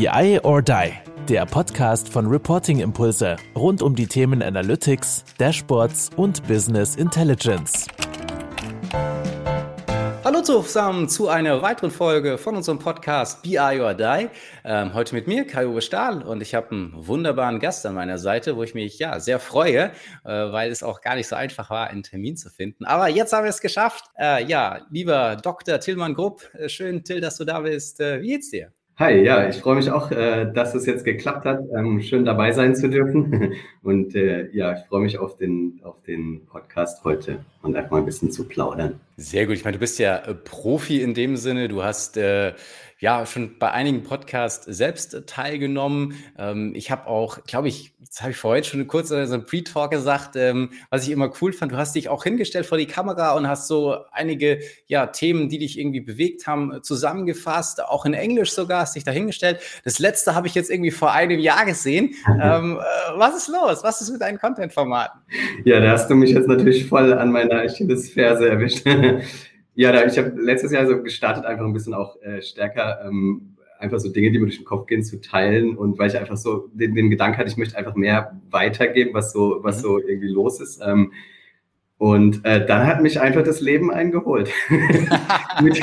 BI or Die, der Podcast von Reporting Impulse rund um die Themen Analytics, Dashboards und Business Intelligence. Hallo zusammen zu einer weiteren Folge von unserem Podcast BI or Die. Ähm, heute mit mir, Kai-Uwe Stahl, und ich habe einen wunderbaren Gast an meiner Seite, wo ich mich ja sehr freue, äh, weil es auch gar nicht so einfach war, einen Termin zu finden. Aber jetzt haben wir es geschafft. Äh, ja, lieber Dr. Tillmann Grupp, äh, schön, Till, dass du da bist. Äh, wie geht's dir? Hi, ja, ich freue mich auch, äh, dass es jetzt geklappt hat. Ähm, schön dabei sein zu dürfen. Und äh, ja, ich freue mich auf den, auf den Podcast heute und einfach mal ein bisschen zu plaudern. Sehr gut. Ich meine, du bist ja äh, Profi in dem Sinne. Du hast äh, ja schon bei einigen Podcasts selbst äh, teilgenommen. Ähm, ich habe auch, glaube ich, das habe ich vorhin schon kurz in so einem Pre-Talk gesagt, ähm, was ich immer cool fand, du hast dich auch hingestellt vor die Kamera und hast so einige ja, Themen, die dich irgendwie bewegt haben, zusammengefasst, auch in Englisch sogar, hast dich da hingestellt. Das letzte habe ich jetzt irgendwie vor einem Jahr gesehen. ähm, äh, was ist los? Was ist mit deinen Content-Formaten? Ja, da hast du mich jetzt natürlich voll an meiner Achillesferse erwischt. Ja, da, ich habe letztes Jahr so gestartet, einfach ein bisschen auch äh, stärker ähm, einfach so Dinge, die mir durch den Kopf gehen, zu teilen. Und weil ich einfach so den, den Gedanken hatte, ich möchte einfach mehr weitergeben, was so, was mhm. so irgendwie los ist. Ähm, und äh, dann hat mich einfach das Leben eingeholt. Mit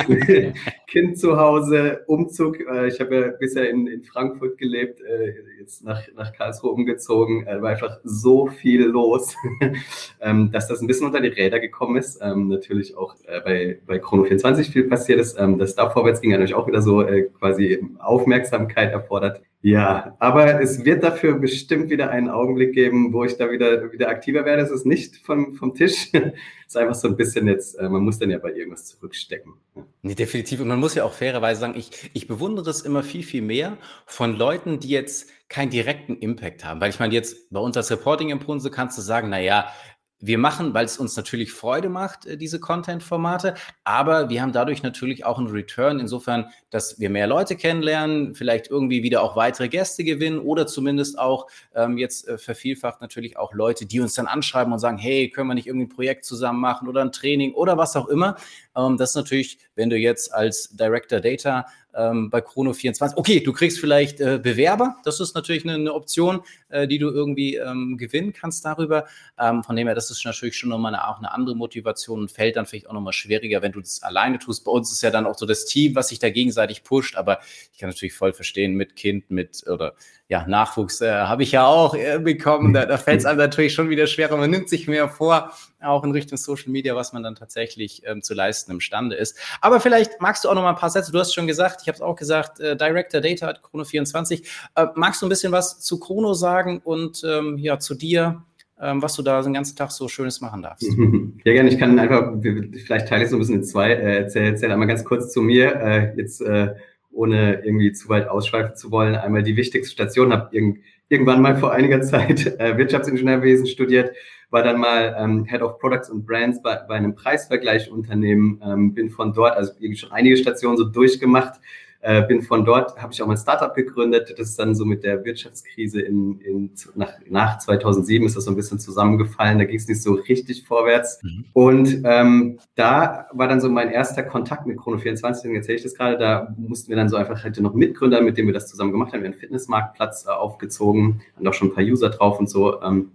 Kind zu Hause, Umzug. Äh, ich habe ja bisher in, in Frankfurt gelebt, äh, jetzt nach, nach Karlsruhe umgezogen. Äh, war einfach so viel los, ähm, dass das ein bisschen unter die Räder gekommen ist. Ähm, natürlich auch bei, bei Chrono 24 viel passiert ist. Ähm, dass da vorwärts ging, natürlich auch wieder so quasi Aufmerksamkeit erfordert. Ja, aber es wird dafür bestimmt wieder einen Augenblick geben, wo ich da wieder, wieder aktiver werde. Es ist nicht vom, vom Tisch. es ist einfach so ein bisschen jetzt, man muss dann ja bei irgendwas zurückstecken. Nee, definitiv. Und man muss ja auch fairerweise sagen, ich, ich bewundere es immer viel, viel mehr von Leuten, die jetzt keinen direkten Impact haben. Weil ich meine, jetzt bei uns als Reporting-Impulse kannst du sagen, na ja, wir machen, weil es uns natürlich Freude macht, äh, diese Content-Formate, aber wir haben dadurch natürlich auch einen Return, insofern, dass wir mehr Leute kennenlernen, vielleicht irgendwie wieder auch weitere Gäste gewinnen oder zumindest auch ähm, jetzt äh, vervielfacht natürlich auch Leute, die uns dann anschreiben und sagen, hey, können wir nicht irgendwie ein Projekt zusammen machen oder ein Training oder was auch immer. Ähm, das ist natürlich, wenn du jetzt als Director Data ähm, bei Chrono 24. Okay, du kriegst vielleicht äh, Bewerber, das ist natürlich eine, eine Option, äh, die du irgendwie ähm, gewinnen kannst darüber. Ähm, von dem her, das ist natürlich schon nochmal eine, auch eine andere Motivation und fällt dann vielleicht auch nochmal schwieriger, wenn du das alleine tust. Bei uns ist ja dann auch so das Team, was sich da gegenseitig pusht, aber ich kann natürlich voll verstehen, mit Kind, mit oder ja, Nachwuchs äh, habe ich ja auch äh, bekommen. Da, da fällt es einem natürlich schon wieder schwerer. Man nimmt sich mehr vor, auch in Richtung Social Media, was man dann tatsächlich ähm, zu leisten imstande ist. Aber vielleicht magst du auch noch mal ein paar Sätze. Du hast schon gesagt, ich habe es auch gesagt, äh, Director Data at Chrono24. Äh, magst du ein bisschen was zu Chrono sagen und ähm, ja, zu dir? Ähm, was du da den ganzen Tag so Schönes machen darfst. Ja, gerne. Ich kann einfach, vielleicht teile ich so ein bisschen in zwei, äh, erzähl, einmal ganz kurz zu mir. Äh, jetzt äh, ohne irgendwie zu weit ausschweifen zu wollen, einmal die wichtigste Station, habe irg irgendwann mal vor einiger Zeit äh, Wirtschaftsingenieurwesen studiert, war dann mal ähm, Head of Products und Brands bei, bei einem Preisvergleichunternehmen, ähm, bin von dort, also schon einige Stationen so durchgemacht, äh, bin von dort, habe ich auch mein Startup gegründet. Das ist dann so mit der Wirtschaftskrise in, in, nach, nach 2007 ist das so ein bisschen zusammengefallen. Da ging es nicht so richtig vorwärts. Mhm. Und ähm, da war dann so mein erster Kontakt mit Chrono24, deswegen erzähle ich das gerade. Da mussten wir dann so einfach heute noch Mitgründer, mit denen wir das zusammen gemacht haben. Wir haben einen Fitnessmarktplatz äh, aufgezogen, haben auch schon ein paar User drauf und so. Ähm,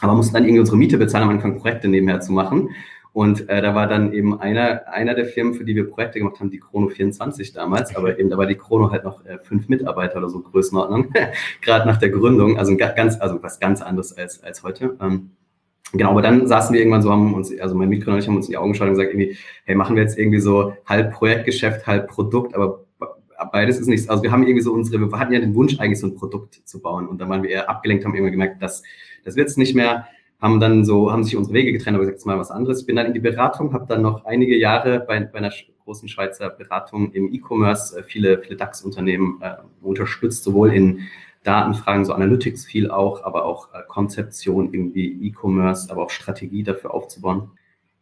aber mussten dann irgendwie unsere Miete bezahlen, am Anfang Projekte nebenher zu machen. Und äh, da war dann eben einer, einer der Firmen, für die wir Projekte gemacht haben, die Chrono 24 damals, aber eben da war die Chrono halt noch äh, fünf Mitarbeiter oder so Größenordnung, gerade nach der Gründung, also ganz, also was ganz anderes als, als heute. Ähm, Genau, aber dann saßen wir irgendwann so, haben uns, also mein Mitgründer und ich haben uns in die Augen geschaut und gesagt, irgendwie, hey, machen wir jetzt irgendwie so halb Projektgeschäft, halb Produkt, aber beides ist nichts. Also wir haben irgendwie so unsere, wir hatten ja den Wunsch, eigentlich so ein Produkt zu bauen. Und dann waren wir eher abgelenkt, haben irgendwie gemerkt, dass das wird es nicht mehr haben dann so, haben sich unsere Wege getrennt, aber jetzt mal was anderes. Ich bin dann in die Beratung, habe dann noch einige Jahre bei, bei einer großen Schweizer Beratung im E-Commerce äh, viele, viele DAX-Unternehmen äh, unterstützt, sowohl in Datenfragen, so Analytics viel auch, aber auch äh, Konzeption, irgendwie E-Commerce, aber auch Strategie dafür aufzubauen.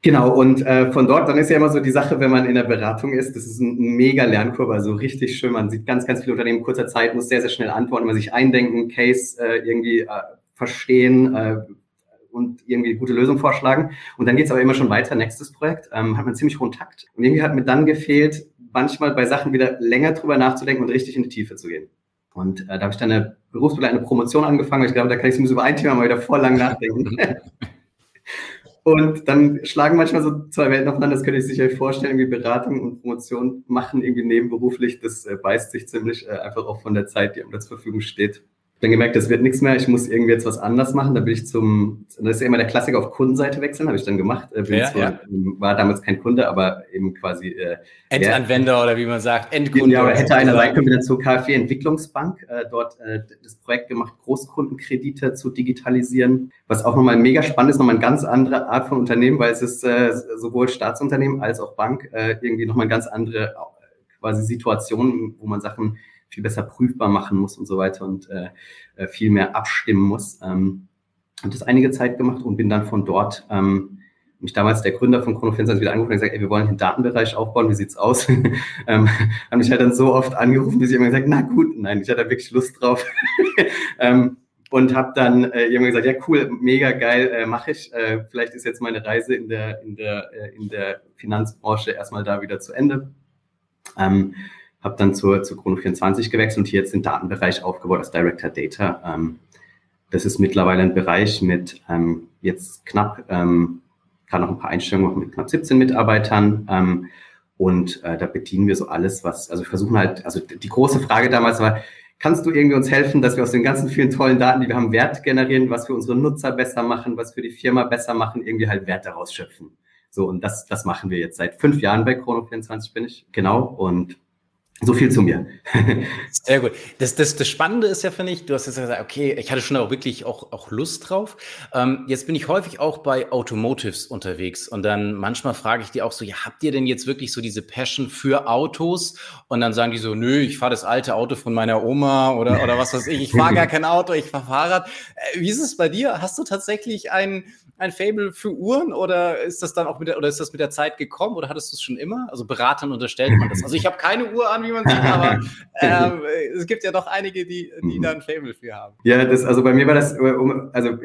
Genau, und äh, von dort, dann ist ja immer so die Sache, wenn man in der Beratung ist, das ist ein mega Lernkurve, also richtig schön. Man sieht ganz, ganz viele Unternehmen in kurzer Zeit, muss sehr, sehr schnell antworten, man sich eindenken, Case äh, irgendwie äh, verstehen, äh, und irgendwie gute Lösung vorschlagen. Und dann geht es aber immer schon weiter, nächstes Projekt, ähm, hat man ziemlich hohen Takt. Und irgendwie hat mir dann gefehlt, manchmal bei Sachen wieder länger drüber nachzudenken und richtig in die Tiefe zu gehen. Und äh, da habe ich dann eine berufsbegleitende Promotion angefangen. Ich glaube, da kann ich über ein Thema mal wieder voll lang nachdenken. und dann schlagen manchmal so zwei Welten aufeinander. Das könnte ich sich vorstellen. Irgendwie Beratung und Promotion machen irgendwie nebenberuflich. Das äh, beißt sich ziemlich äh, einfach auch von der Zeit, die einem zur Verfügung steht dann gemerkt, das wird nichts mehr, ich muss irgendwie jetzt was anders machen. Da bin ich zum, das ist ja immer der Klassiker auf Kundenseite wechseln, habe ich dann gemacht. Äh, bin ja, zwar, ja. War damals kein Kunde, aber eben quasi äh, Endanwender ja, oder wie man sagt, Endkunde. Ja, aber hätte einer sein können, wieder zur KfW Entwicklungsbank, äh, dort äh, das Projekt gemacht, Großkundenkredite zu digitalisieren, was auch nochmal mega spannend ist, nochmal eine ganz andere Art von Unternehmen, weil es ist äh, sowohl Staatsunternehmen als auch Bank äh, irgendwie nochmal eine ganz andere äh, quasi Situation, wo man Sachen viel besser prüfbar machen muss und so weiter und äh, äh viel mehr abstimmen muss. Ähm, habe das einige Zeit gemacht und bin dann von dort, ähm, mich damals der Gründer von Chrono24 wieder angerufen und gesagt, ey, wir wollen den Datenbereich aufbauen, wie sieht's aus? ähm, haben mich halt dann so oft angerufen, bis ich immer gesagt, na gut, nein, ich hatte wirklich Lust drauf. ähm, und habe dann äh, irgendwann gesagt, ja cool, mega geil, äh, mache ich. Äh, vielleicht ist jetzt meine Reise in der in der äh, in der Finanzbranche erstmal da wieder zu Ende. Ähm, habe dann zur, zur Chrono24 gewechselt und hier jetzt den Datenbereich aufgebaut als Director Data. Ähm, das ist mittlerweile ein Bereich mit ähm, jetzt knapp, ähm, gerade noch ein paar Einstellungen mit knapp 17 Mitarbeitern. Ähm, und äh, da bedienen wir so alles, was, also wir versuchen halt, also die große Frage damals war, kannst du irgendwie uns helfen, dass wir aus den ganzen vielen tollen Daten, die wir haben, Wert generieren, was für unsere Nutzer besser machen, was für die Firma besser machen, irgendwie halt Wert daraus schöpfen. So, und das, das machen wir jetzt seit fünf Jahren bei Chrono24 bin ich, genau. Und so viel zu mir. Sehr gut. Das, das, das Spannende ist ja, finde ich, du hast jetzt gesagt, okay, ich hatte schon auch wirklich auch, auch Lust drauf. Ähm, jetzt bin ich häufig auch bei Automotives unterwegs und dann manchmal frage ich die auch so, ja, habt ihr denn jetzt wirklich so diese Passion für Autos? Und dann sagen die so, nö, ich fahre das alte Auto von meiner Oma oder, oder was weiß ich, ich fahre gar kein Auto, ich fahre Fahrrad. Äh, wie ist es bei dir? Hast du tatsächlich ein, ein Fable für Uhren oder ist das dann auch mit der, oder ist das mit der Zeit gekommen oder hattest du es schon immer? Also Beratern unterstellt man das. Also ich habe keine Uhr an, wie man sieht, aber ähm, es gibt ja doch einige, die, die mhm. da ein Fable für haben. Ja, das, also bei mir war das, also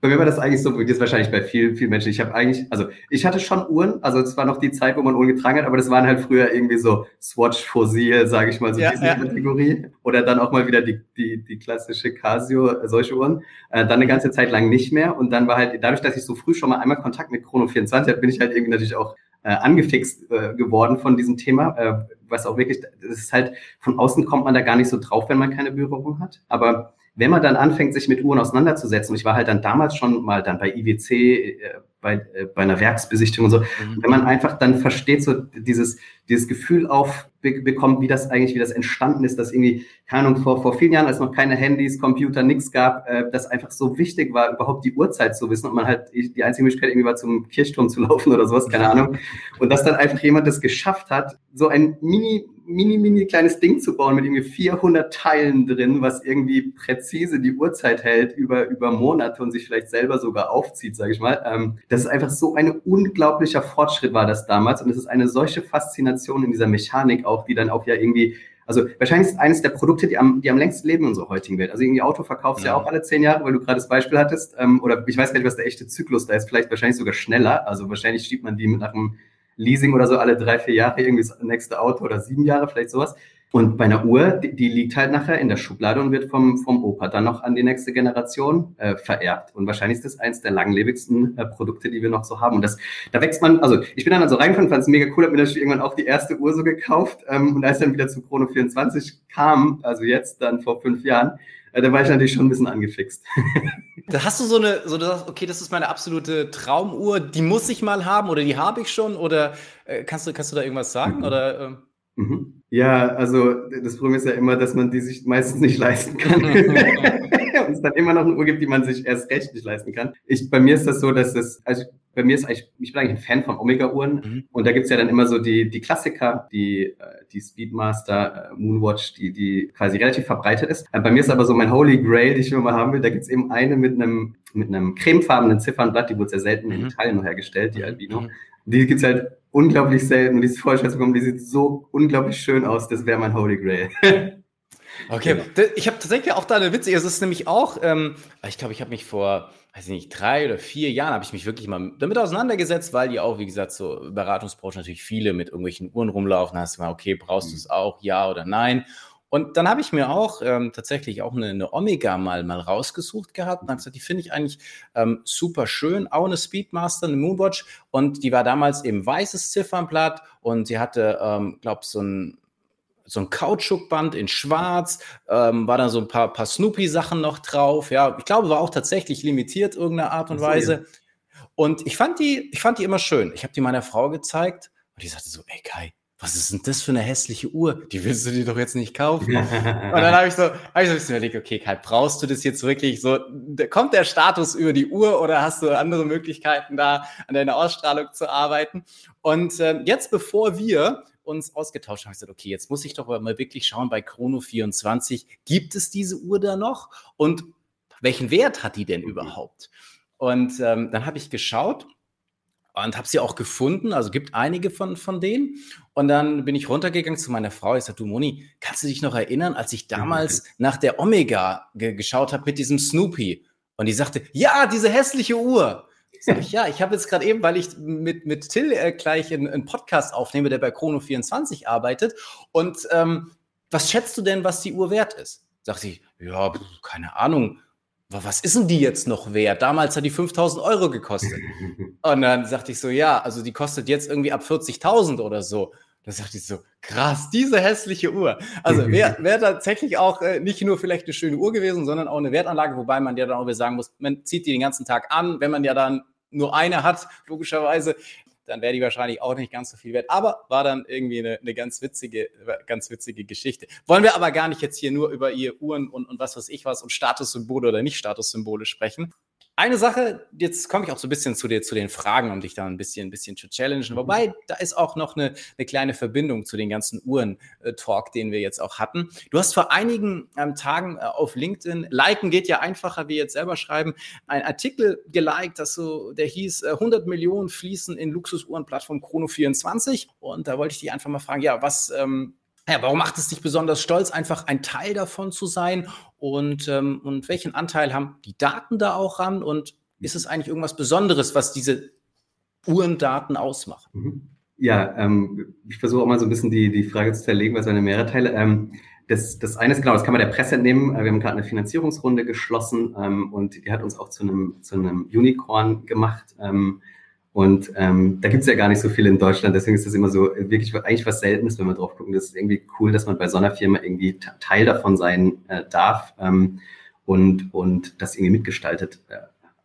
bei mir war das eigentlich so, wie das wahrscheinlich bei vielen, vielen Menschen. Ich habe eigentlich, also ich hatte schon Uhren, also es war noch die Zeit, wo man Uhren getragen hat, aber das waren halt früher irgendwie so Swatch Fossil, sage ich mal, so ja, diese ja. Kategorie. Oder dann auch mal wieder die, die, die klassische Casio, solche Uhren. Äh, dann eine ganze Zeit lang nicht mehr und dann war halt dadurch, dass ich so früh schon mal einmal Kontakt mit Chrono 24 hatte, bin ich halt irgendwie natürlich auch äh, angefixt äh, geworden von diesem Thema, äh, was auch wirklich, das ist halt, von außen kommt man da gar nicht so drauf, wenn man keine Berührung hat. Aber wenn man dann anfängt, sich mit Uhren auseinanderzusetzen, und ich war halt dann damals schon mal dann bei IWC, äh, bei, äh, bei einer Werksbesichtigung und so, mhm. wenn man einfach dann versteht, so dieses, dieses Gefühl auf bekommt, wie das eigentlich, wie das entstanden ist, dass irgendwie, keine Ahnung, vor, vor vielen Jahren, als noch keine Handys, Computer, nichts gab, äh, das einfach so wichtig war, überhaupt die Uhrzeit zu wissen und man halt die einzige Möglichkeit irgendwie war, zum Kirchturm zu laufen oder sowas, keine Ahnung. Und dass dann einfach jemand das geschafft hat, so ein mini, mini, mini kleines Ding zu bauen mit irgendwie 400 Teilen drin, was irgendwie präzise die Uhrzeit hält über, über Monate und sich vielleicht selber sogar aufzieht, sage ich mal. Ähm, das ist einfach so ein unglaublicher Fortschritt war das damals und es ist eine solche Faszination in dieser Mechanik auch, die dann auch ja irgendwie also wahrscheinlich ist eines der Produkte, die am, die am längsten leben in unserer heutigen Welt. Also irgendwie Auto verkaufst ja. ja auch alle zehn Jahre, weil du gerade das Beispiel hattest. Ähm, oder ich weiß gar nicht, was der echte Zyklus da ist. Vielleicht wahrscheinlich sogar schneller. Also wahrscheinlich schiebt man die mit nach einem Leasing oder so alle drei, vier Jahre irgendwie das nächste Auto oder sieben Jahre, vielleicht sowas. Und bei einer Uhr, die, die, liegt halt nachher in der Schublade und wird vom, vom Opa dann noch an die nächste Generation äh, vererbt. Und wahrscheinlich ist das eins der langlebigsten äh, Produkte, die wir noch so haben. Und das, da wächst man, also ich bin dann also reingefahren, fand es mega cool, habe mir natürlich irgendwann auch die erste Uhr so gekauft. Ähm, und als dann wieder zu Chrono 24 kam, also jetzt dann vor fünf Jahren, äh, da war ich natürlich schon ein bisschen angefixt. Da hast du so eine, so sagst, okay, das ist meine absolute Traumuhr, die muss ich mal haben oder die habe ich schon oder äh, kannst du, kannst du da irgendwas sagen mhm. oder? Mhm. Ja, also das Problem ist ja immer, dass man die sich meistens nicht leisten kann. Und es dann immer noch eine Uhr gibt, die man sich erst recht nicht leisten kann. Ich, bei mir ist das so, dass das, also bei mir ist eigentlich, ich bin eigentlich ein Fan von Omega-Uhren mhm. und da gibt's ja dann immer so die, die Klassiker, die, äh, die Speedmaster, äh, Moonwatch, die, die quasi relativ verbreitet ist. Äh, bei mir ist aber so mein Holy Grail, die ich immer mal haben will, da gibt's eben eine mit einem, mit einem cremefarbenen Ziffernblatt, die wurde sehr selten mhm. in Italien hergestellt, die Albino. Mhm. Die gibt's halt unglaublich selten und die ist voll schwer zu bekommen, die sieht so unglaublich schön aus, das wäre mein Holy Grail. Okay, genau. ich habe tatsächlich auch da eine Witze. Es ist nämlich auch, ähm, ich glaube, ich habe mich vor, weiß ich nicht, drei oder vier Jahren habe ich mich wirklich mal damit auseinandergesetzt, weil die auch, wie gesagt, so Beratungsbranche natürlich viele mit irgendwelchen Uhren rumlaufen. Da hast du mal, okay, brauchst mhm. du es auch, ja oder nein? Und dann habe ich mir auch ähm, tatsächlich auch eine, eine, Omega mal, mal rausgesucht gehabt und habe gesagt, die finde ich eigentlich ähm, super schön. Auch eine Speedmaster, eine Moonwatch. Und die war damals eben weißes Ziffernblatt und sie hatte, ähm, glaube so ein so ein Kautschukband in Schwarz, ähm, war da so ein paar, paar Snoopy-Sachen noch drauf. Ja, ich glaube, war auch tatsächlich limitiert irgendeiner Art und Weise. Und ich fand die, ich fand die immer schön. Ich habe die meiner Frau gezeigt und die sagte so, ey Kai, was ist denn das für eine hässliche Uhr? Die willst du dir doch jetzt nicht kaufen. und dann habe ich so, hab ich so ein bisschen überlegt, okay, Kai, brauchst du das jetzt wirklich so? Kommt der Status über die Uhr oder hast du andere Möglichkeiten da an deiner Ausstrahlung zu arbeiten? Und äh, jetzt, bevor wir uns ausgetauscht haben, ich gesagt, okay, jetzt muss ich doch mal wirklich schauen bei Chrono 24, gibt es diese Uhr da noch? Und welchen Wert hat die denn überhaupt? Und ähm, dann habe ich geschaut und habe sie auch gefunden. Also gibt einige von, von denen. Und dann bin ich runtergegangen zu meiner Frau. Ich sagte, du Moni, kannst du dich noch erinnern, als ich damals nach der Omega ge geschaut habe mit diesem Snoopy? Und die sagte, ja, diese hässliche Uhr. Sag ich, ja, ich habe jetzt gerade eben, weil ich mit, mit Till äh, gleich einen Podcast aufnehme, der bei Chrono24 arbeitet. Und ähm, was schätzt du denn, was die Uhr wert ist? Sagt sie, ja, keine Ahnung, was ist denn die jetzt noch wert? Damals hat die 5000 Euro gekostet. Und dann sagte ich so, ja, also die kostet jetzt irgendwie ab 40.000 oder so. Da sagte ich so, krass, diese hässliche Uhr. Also wäre wär tatsächlich auch äh, nicht nur vielleicht eine schöne Uhr gewesen, sondern auch eine Wertanlage, wobei man ja dann auch wieder sagen muss, man zieht die den ganzen Tag an. Wenn man ja dann nur eine hat, logischerweise, dann wäre die wahrscheinlich auch nicht ganz so viel wert. Aber war dann irgendwie eine, eine ganz witzige, ganz witzige Geschichte. Wollen wir aber gar nicht jetzt hier nur über ihr Uhren und, und was weiß ich was und Statussymbole oder nicht Statussymbole sprechen. Eine Sache, jetzt komme ich auch so ein bisschen zu, dir, zu den Fragen, um dich da ein bisschen, ein bisschen zu challengen. Wobei, da ist auch noch eine, eine kleine Verbindung zu den ganzen Uhren-Talk, den wir jetzt auch hatten. Du hast vor einigen ähm, Tagen äh, auf LinkedIn, liken geht ja einfacher, wie jetzt selber schreiben, einen Artikel geliked, das so, der hieß, äh, 100 Millionen fließen in Luxusuhrenplattform Chrono24. Und da wollte ich dich einfach mal fragen, ja, was, ähm, ja, warum macht es dich besonders stolz, einfach ein Teil davon zu sein? Und, ähm, und welchen Anteil haben die Daten da auch ran? Und ist es eigentlich irgendwas Besonderes, was diese Uhrendaten ausmachen? Mhm. Ja, ähm, ich versuche auch mal so ein bisschen die, die Frage zu zerlegen, weil es eine mehrere Teile. Ähm, das, das eine ist genau, das kann man der Presse entnehmen. Wir haben gerade eine Finanzierungsrunde geschlossen ähm, und die hat uns auch zu einem, zu einem Unicorn gemacht. Ähm, und ähm, da gibt's ja gar nicht so viel in Deutschland, deswegen ist das immer so äh, wirklich eigentlich was Seltenes, wenn wir drauf gucken. Das ist irgendwie cool, dass man bei so einer Firma irgendwie Teil davon sein äh, darf ähm, und, und das irgendwie mitgestaltet äh,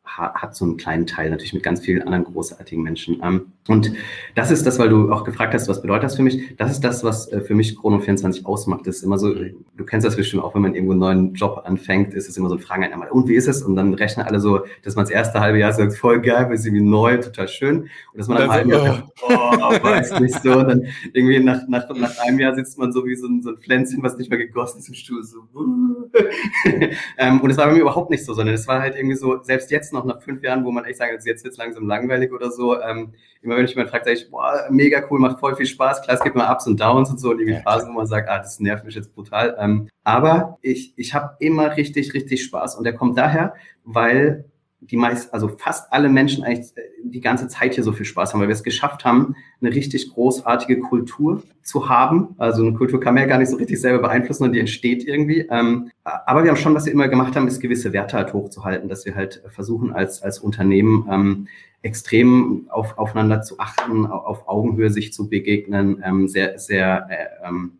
hat so einen kleinen Teil, natürlich mit ganz vielen anderen großartigen Menschen. Ähm, und das ist das, weil du auch gefragt hast, was bedeutet das für mich? Das ist das, was äh, für mich Chrono 24 ausmacht. Das ist immer so, du kennst das bestimmt auch, wenn man irgendwo einen neuen Job anfängt, ist es immer so ein Fragen einmal, und wie ist es? Und dann rechnen alle so, dass man das erste halbe Jahr sagt, voll geil, wir sind wie neu, total schön. Und dass man am halben Jahr, oh, weiß nicht so. Und dann irgendwie nach, nach, nach einem Jahr sitzt man so wie so ein, so ein Pflänzchen, was nicht mehr gegossen ist im Stuhl, so. ähm, und es war bei mir überhaupt nicht so, sondern es war halt irgendwie so, selbst jetzt noch nach fünf Jahren, wo man echt sagen, also jetzt wird es langsam langweilig oder so, ähm, immer wenn mich jemand fragt, sage ich, boah, mega cool, macht voll viel Spaß. Klar, es gibt mal Ups und Downs und so und irgendwie Phasen, wo man sagt, ah, das nervt mich jetzt brutal. Ähm, aber ich, ich habe immer richtig, richtig Spaß und der kommt daher, weil die meist, also fast alle Menschen eigentlich äh, die ganze Zeit hier so viel Spaß haben, weil wir es geschafft haben, eine richtig großartige Kultur zu haben. Also eine Kultur kann man ja gar nicht so richtig selber beeinflussen und die entsteht irgendwie. Ähm, aber wir haben schon, was wir immer gemacht haben, ist gewisse Werte halt hochzuhalten, dass wir halt versuchen als, als Unternehmen ähm, extrem auf, aufeinander zu achten, auf Augenhöhe sich zu begegnen, ähm, sehr, sehr, äh, ähm,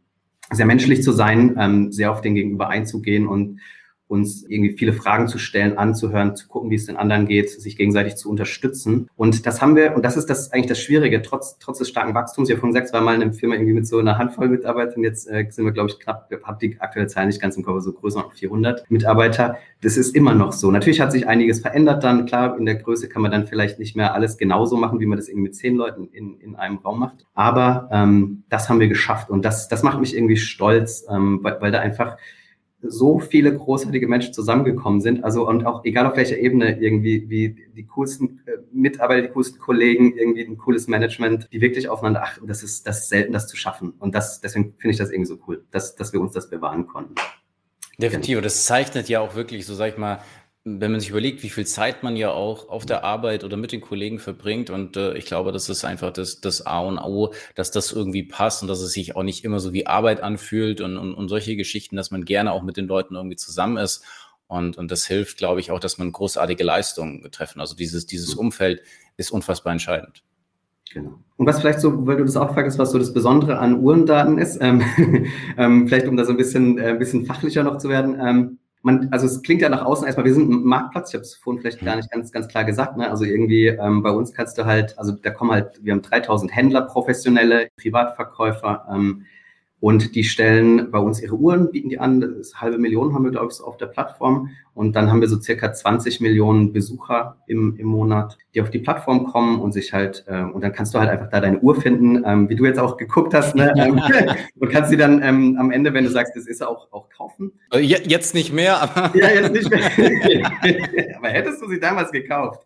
sehr menschlich zu sein, ähm, sehr auf den Gegenüber einzugehen und uns irgendwie viele Fragen zu stellen, anzuhören, zu gucken, wie es den anderen geht, sich gegenseitig zu unterstützen. Und das haben wir, und das ist das eigentlich das Schwierige, trotz, trotz des starken Wachstums. Ich habe vorhin gesagt, war mal in einer Firma irgendwie mit so einer Handvoll Mitarbeitern. Jetzt äh, sind wir, glaube ich, knapp, habe die aktuelle Zahl nicht ganz im Kopf, so größer noch 400 Mitarbeiter. Das ist immer noch so. Natürlich hat sich einiges verändert dann. Klar, in der Größe kann man dann vielleicht nicht mehr alles genauso machen, wie man das irgendwie mit zehn Leuten in, in einem Raum macht. Aber ähm, das haben wir geschafft. Und das, das macht mich irgendwie stolz, ähm, weil, weil da einfach so viele großartige Menschen zusammengekommen sind. Also und auch egal auf welcher Ebene irgendwie, wie die coolsten äh, Mitarbeiter, die coolsten Kollegen, irgendwie ein cooles Management, die wirklich aufeinander achten. Das ist, das ist selten, das zu schaffen. Und das, deswegen finde ich das irgendwie so cool, dass, dass wir uns das bewahren konnten. Definitiv. Das zeichnet ja auch wirklich, so sag ich mal, wenn man sich überlegt, wie viel Zeit man ja auch auf der Arbeit oder mit den Kollegen verbringt. Und äh, ich glaube, das ist einfach das, das A und O, dass das irgendwie passt und dass es sich auch nicht immer so wie Arbeit anfühlt und, und, und solche Geschichten, dass man gerne auch mit den Leuten irgendwie zusammen ist. Und, und das hilft, glaube ich, auch, dass man großartige Leistungen treffen. Also dieses, dieses mhm. Umfeld ist unfassbar entscheidend. Genau. Und was vielleicht so, weil du das auch fragst, was so das Besondere an Uhrendaten ist, ähm, ähm, vielleicht um da so ein bisschen, äh, ein bisschen fachlicher noch zu werden. Ähm, man, also es klingt ja nach außen erstmal, wir sind ein Marktplatz, ich habe es vorhin vielleicht gar nicht ganz, ganz klar gesagt, ne? also irgendwie ähm, bei uns kannst du halt, also da kommen halt, wir haben 3000 Händler, professionelle Privatverkäufer, ähm, und die stellen bei uns ihre Uhren, bieten die an. Das ist halbe Million haben wir, glaube ich, so auf der Plattform. Und dann haben wir so circa 20 Millionen Besucher im, im Monat, die auf die Plattform kommen und sich halt, äh, und dann kannst du halt einfach da deine Uhr finden, ähm, wie du jetzt auch geguckt hast, ne? Ähm, und kannst sie dann ähm, am Ende, wenn du sagst, das ist auch, auch kaufen. Äh, jetzt nicht mehr, aber. Ja, jetzt nicht mehr. aber hättest du sie damals gekauft?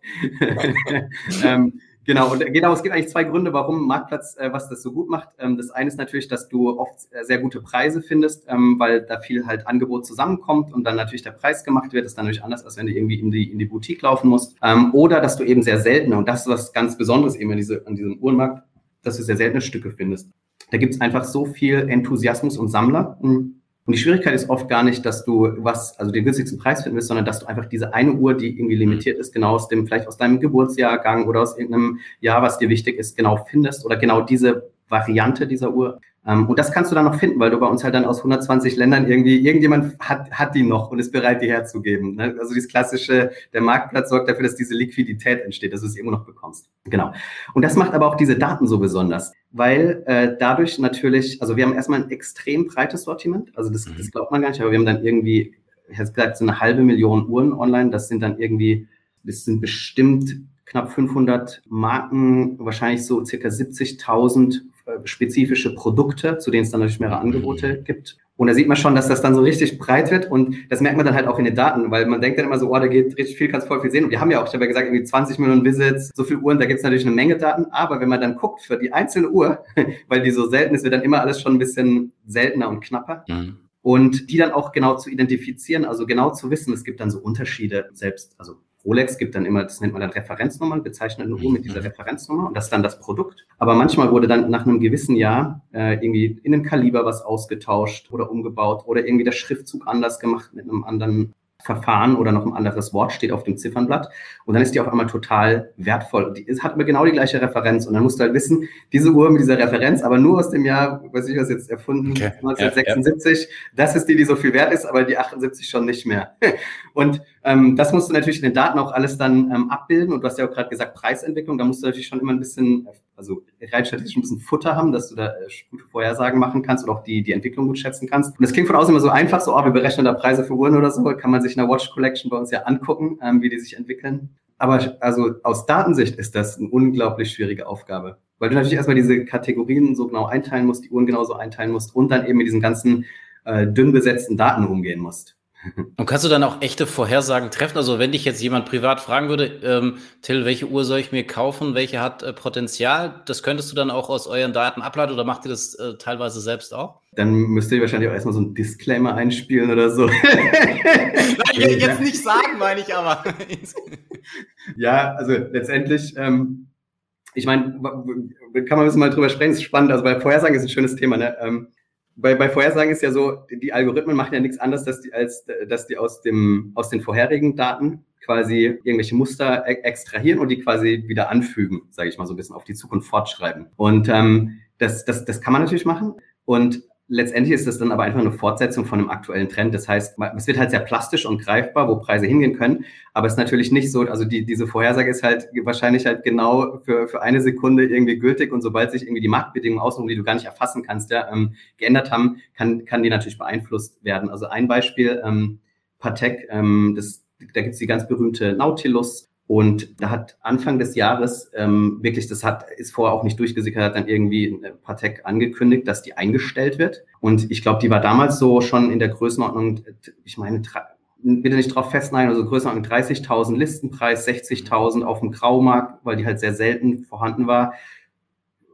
ähm, Genau, und genau, es gibt eigentlich zwei Gründe, warum Marktplatz äh, was das so gut macht. Ähm, das eine ist natürlich, dass du oft sehr gute Preise findest, ähm, weil da viel halt Angebot zusammenkommt und dann natürlich der Preis gemacht wird. Das ist dann natürlich anders, als wenn du irgendwie in die, in die Boutique laufen musst. Ähm, oder dass du eben sehr seltene, und das ist was ganz Besonderes eben an, diese, an diesem Uhrenmarkt, dass du sehr seltene Stücke findest. Da gibt es einfach so viel Enthusiasmus und Sammler. Hm, und die Schwierigkeit ist oft gar nicht, dass du was, also den günstigsten Preis finden willst, sondern dass du einfach diese eine Uhr, die irgendwie mhm. limitiert ist, genau aus dem, vielleicht aus deinem Geburtsjahrgang oder aus irgendeinem Jahr, was dir wichtig ist, genau findest oder genau diese Variante dieser Uhr und das kannst du dann noch finden, weil du bei uns halt dann aus 120 Ländern irgendwie, irgendjemand hat, hat die noch und ist bereit, die herzugeben. Ne? Also dieses klassische, der Marktplatz sorgt dafür, dass diese Liquidität entsteht, dass du es immer noch bekommst. Genau. Und das macht aber auch diese Daten so besonders, weil äh, dadurch natürlich, also wir haben erstmal ein extrem breites Sortiment, also das, das mhm. glaubt man gar nicht, aber wir haben dann irgendwie, ich habe gesagt, so eine halbe Million Uhren online, das sind dann irgendwie, das sind bestimmt knapp 500 Marken, wahrscheinlich so circa 70.000 äh, spezifische Produkte, zu denen es dann natürlich mehrere Angebote gibt. Und da sieht man schon, dass das dann so richtig breit wird und das merkt man dann halt auch in den Daten, weil man denkt dann immer so, oh, da geht richtig viel, kannst voll viel sehen. Und wir haben ja auch, ich habe ja gesagt, irgendwie 20 Millionen Visits, so viele Uhren, da gibt es natürlich eine Menge Daten, aber wenn man dann guckt für die einzelne Uhr, weil die so selten ist, wird dann immer alles schon ein bisschen seltener und knapper. Mhm. Und die dann auch genau zu identifizieren, also genau zu wissen, es gibt dann so Unterschiede selbst, also Rolex gibt dann immer, das nennt man dann Referenznummern, bezeichnet eine Uhr mit dieser mhm. Referenznummer und das ist dann das Produkt. Aber manchmal wurde dann nach einem gewissen Jahr äh, irgendwie in dem Kaliber was ausgetauscht oder umgebaut oder irgendwie der Schriftzug anders gemacht mit einem anderen Verfahren oder noch ein anderes Wort steht auf dem Ziffernblatt und dann ist die auf einmal total wertvoll. Die hat immer genau die gleiche Referenz und dann musst du halt wissen, diese Uhr mit dieser Referenz, aber nur aus dem Jahr, weiß ich was jetzt erfunden, okay. 1976, ja, ja. das ist die, die so viel wert ist, aber die 78 schon nicht mehr. Und ähm, das musst du natürlich in den Daten auch alles dann ähm, abbilden und du hast ja auch gerade gesagt Preisentwicklung, da musst du natürlich schon immer ein bisschen, also rein statistisch ein bisschen Futter haben, dass du da äh, gute Vorhersagen machen kannst und auch die, die Entwicklung gut schätzen kannst. Und das klingt von außen immer so einfach, so, oh, wir berechnen da Preise für Uhren oder so, kann man sich in der Watch Collection bei uns ja angucken, ähm, wie die sich entwickeln. Aber also aus Datensicht ist das eine unglaublich schwierige Aufgabe. Weil du natürlich erstmal diese Kategorien so genau einteilen musst, die Uhren genauso einteilen musst und dann eben mit diesen ganzen äh, dünn besetzten Daten umgehen musst. Und kannst du dann auch echte Vorhersagen treffen? Also wenn dich jetzt jemand privat fragen würde, ähm, Till, welche Uhr soll ich mir kaufen? Welche hat äh, Potenzial? Das könntest du dann auch aus euren Daten ableiten oder macht ihr das äh, teilweise selbst auch? Dann müsst ihr wahrscheinlich auch erstmal so einen Disclaimer einspielen oder so. Nein, jetzt nicht sagen, meine ich aber. ja, also letztendlich, ähm, ich meine, kann man ein bisschen mal drüber sprechen, ist spannend. Also bei Vorhersagen ist ein schönes Thema. Ne? Ähm, bei, bei Vorhersagen ist ja so, die Algorithmen machen ja nichts anderes, dass die, als dass die aus, dem, aus den vorherigen Daten quasi irgendwelche Muster e extrahieren und die quasi wieder anfügen, sage ich mal so ein bisschen auf die Zukunft fortschreiben. Und ähm, das, das, das kann man natürlich machen. Und letztendlich ist das dann aber einfach eine Fortsetzung von einem aktuellen Trend. Das heißt, es wird halt sehr plastisch und greifbar, wo Preise hingehen können. Aber es ist natürlich nicht so, also die, diese Vorhersage ist halt wahrscheinlich halt genau für, für eine Sekunde irgendwie gültig und sobald sich irgendwie die Marktbedingungen außenrum, die du gar nicht erfassen kannst, ja, ähm, geändert haben, kann, kann die natürlich beeinflusst werden. Also ein Beispiel, ähm, Patek, ähm, das, da gibt's die ganz berühmte Nautilus und da hat Anfang des Jahres ähm, wirklich, das hat, ist vorher auch nicht durchgesickert, hat dann irgendwie Patek angekündigt, dass die eingestellt wird. Und ich glaube, die war damals so schon in der Größenordnung, ich meine, bitte nicht drauf festnageln, also Größenordnung 30.000 Listenpreis, 60.000 auf dem Graumarkt, weil die halt sehr selten vorhanden war.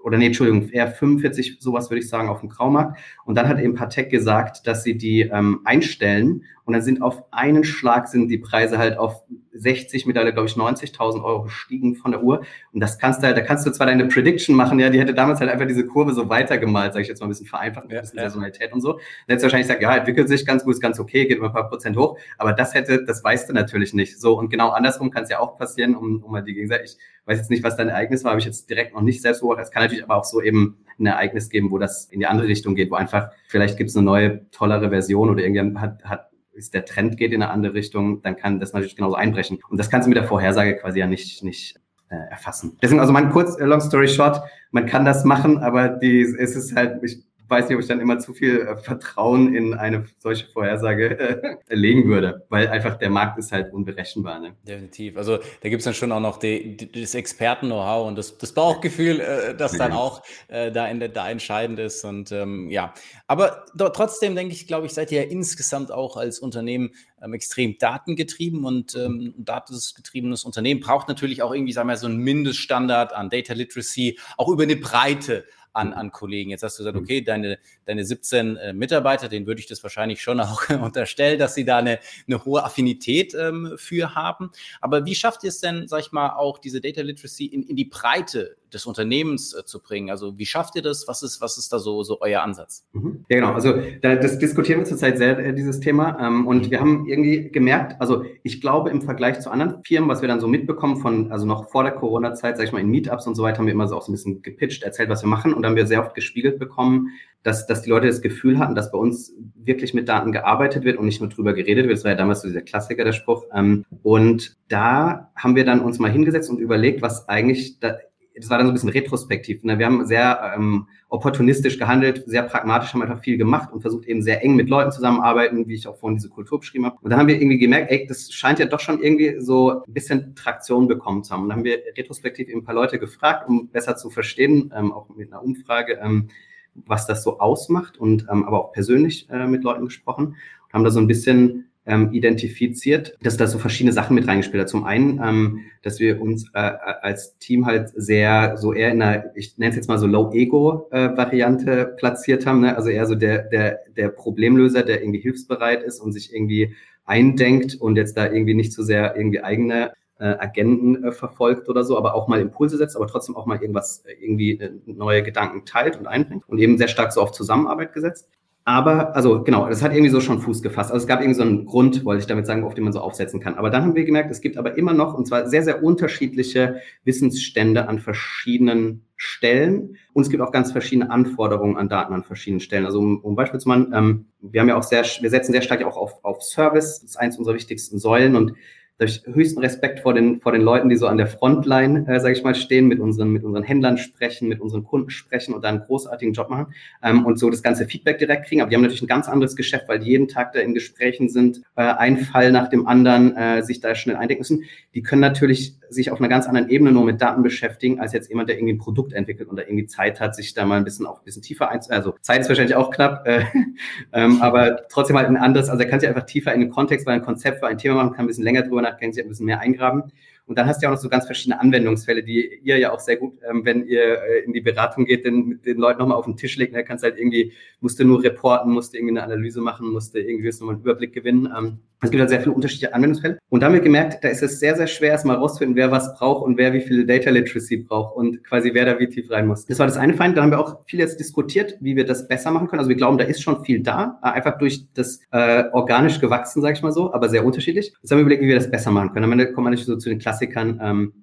oder nee, Entschuldigung, eher 45, sowas würde ich sagen, auf dem Graumarkt. Und dann hat eben Patek gesagt, dass sie die ähm, einstellen und dann sind auf einen Schlag sind die Preise halt auf 60, mittlerweile glaube ich 90.000 Euro gestiegen von der Uhr. Und das kannst du halt, da kannst du zwar deine Prediction machen, ja, die hätte damals halt einfach diese Kurve so weitergemalt, sage ich jetzt mal ein bisschen vereinfacht, ein bisschen ja, Saisonalität und so. Dann hättest du wahrscheinlich gesagt, ja, entwickelt sich ganz gut, ist ganz okay, geht immer ein paar Prozent hoch. Aber das hätte, das weißt du natürlich nicht. So, und genau andersrum kann es ja auch passieren, um, um mal die Gegenseite. Ich weiß jetzt nicht, was dein Ereignis war, habe ich jetzt direkt noch nicht selbst beobachtet. Es kann natürlich aber auch so eben ein Ereignis geben, wo das in die andere Richtung geht, wo einfach vielleicht gibt es eine neue, tollere Version oder irgendjemand hat, hat der Trend geht in eine andere Richtung, dann kann das natürlich genauso einbrechen. Und das kannst du mit der Vorhersage quasi ja nicht, nicht äh, erfassen. Deswegen also mein kurz, long story short, man kann das machen, aber die, es ist halt, ich weiß nicht, ob ich dann immer zu viel äh, Vertrauen in eine solche Vorhersage äh, legen würde, weil einfach der Markt ist halt unberechenbar. Ne? Definitiv. Also da gibt es dann schon auch noch die, die, das Experten-Know-how und das, das Bauchgefühl, äh, das dann auch äh, da, in da entscheidend ist. Und ähm, ja, aber trotzdem denke ich, glaube ich, seid ihr ja insgesamt auch als Unternehmen ähm, extrem datengetrieben und ähm, ein datengetriebenes Unternehmen braucht natürlich auch irgendwie, sagen wir, so einen Mindeststandard an Data Literacy, auch über eine Breite an, an Kollegen. Jetzt hast du gesagt, mhm. okay, deine, deine 17 äh, Mitarbeiter, denen würde ich das wahrscheinlich schon auch unterstellen, dass sie da eine, eine hohe Affinität ähm, für haben. Aber wie schafft ihr es denn, sag ich mal, auch diese Data Literacy in, in die Breite des Unternehmens äh, zu bringen? Also wie schafft ihr das? Was ist, was ist da so, so euer Ansatz? Mhm. Ja, genau. Also da, das diskutieren wir zurzeit sehr, äh, dieses Thema. Ähm, und mhm. wir haben irgendwie gemerkt, also ich glaube im Vergleich zu anderen Firmen, was wir dann so mitbekommen von, also noch vor der Corona-Zeit, sag ich mal, in Meetups und so weiter, haben wir immer so auch so ein bisschen gepitcht, erzählt, was wir machen. Und dann haben wir sehr oft gespiegelt bekommen, dass, dass die Leute das Gefühl hatten, dass bei uns wirklich mit Daten gearbeitet wird und nicht nur drüber geredet wird. Das war ja damals so dieser Klassiker, der Spruch. Ähm, und da haben wir dann uns mal hingesetzt und überlegt, was eigentlich da, das war dann so ein bisschen retrospektiv. Ne? Wir haben sehr ähm, opportunistisch gehandelt, sehr pragmatisch, haben einfach viel gemacht und versucht eben sehr eng mit Leuten zusammenarbeiten, wie ich auch vorhin diese Kultur beschrieben habe. Und dann haben wir irgendwie gemerkt, ey, das scheint ja doch schon irgendwie so ein bisschen Traktion bekommen zu haben. Und dann haben wir retrospektiv eben ein paar Leute gefragt, um besser zu verstehen, ähm, auch mit einer Umfrage, ähm, was das so ausmacht und ähm, aber auch persönlich äh, mit Leuten gesprochen und haben da so ein bisschen ähm, identifiziert, dass da so verschiedene Sachen mit reingespielt hat. Zum einen, ähm, dass wir uns äh, als Team halt sehr so eher in einer, ich nenne es jetzt mal so Low-Ego-Variante äh, platziert haben. Ne? Also eher so der, der, der Problemlöser, der irgendwie hilfsbereit ist und sich irgendwie eindenkt und jetzt da irgendwie nicht so sehr irgendwie eigene äh, Agenten äh, verfolgt oder so, aber auch mal Impulse setzt, aber trotzdem auch mal irgendwas, äh, irgendwie äh, neue Gedanken teilt und einbringt und eben sehr stark so auf Zusammenarbeit gesetzt. Aber, also genau, das hat irgendwie so schon Fuß gefasst. Also es gab irgendwie so einen Grund, wollte ich damit sagen, auf den man so aufsetzen kann. Aber dann haben wir gemerkt, es gibt aber immer noch, und zwar sehr, sehr unterschiedliche Wissensstände an verschiedenen Stellen. Und es gibt auch ganz verschiedene Anforderungen an Daten an verschiedenen Stellen. Also um, um Beispiel zu machen, ähm, wir haben ja auch sehr, wir setzen sehr stark auch auf, auf Service. Das ist eins unserer wichtigsten Säulen. Und da habe ich höchsten Respekt vor den, vor den Leuten, die so an der Frontline, äh, sage ich mal, stehen, mit unseren, mit unseren Händlern sprechen, mit unseren Kunden sprechen und da einen großartigen Job machen ähm, und so das ganze Feedback direkt kriegen. Aber die haben natürlich ein ganz anderes Geschäft, weil die jeden Tag da in Gesprächen sind, äh, ein Fall nach dem anderen, äh, sich da schnell eindecken müssen. Die können natürlich sich auf einer ganz anderen Ebene nur mit Daten beschäftigen, als jetzt jemand, der irgendwie ein Produkt entwickelt und da irgendwie Zeit hat, sich da mal ein bisschen auch ein bisschen tiefer einzu... Also Zeit ist wahrscheinlich auch knapp, äh, ähm, aber trotzdem halt ein anderes, also er kann sich einfach tiefer in den Kontext, weil ein Konzept für ein Thema machen, kann ein bisschen länger drüber nachdenken, sich ein bisschen mehr eingraben. Und dann hast du ja auch noch so ganz verschiedene Anwendungsfälle, die ihr ja auch sehr gut, ähm, wenn ihr äh, in die Beratung geht, mit den Leuten nochmal auf den Tisch legen. Da kannst halt irgendwie, musst du nur reporten, musst du irgendwie eine Analyse machen, musst du irgendwie nochmal einen Überblick gewinnen. Ähm, es gibt halt sehr viele unterschiedliche Anwendungsfälle. Und da haben wir gemerkt, da ist es sehr, sehr schwer, erstmal rauszufinden, wer was braucht und wer wie viel Data Literacy braucht und quasi wer da wie tief rein muss. Das war das eine Feind. Dann haben wir auch viel jetzt diskutiert, wie wir das besser machen können. Also wir glauben, da ist schon viel da, äh, einfach durch das äh, organisch gewachsen, sage ich mal so, aber sehr unterschiedlich. Jetzt haben wir überlegt, wie wir das besser machen können. Am Ende kommen wir natürlich so zu den Klassikern. Ähm,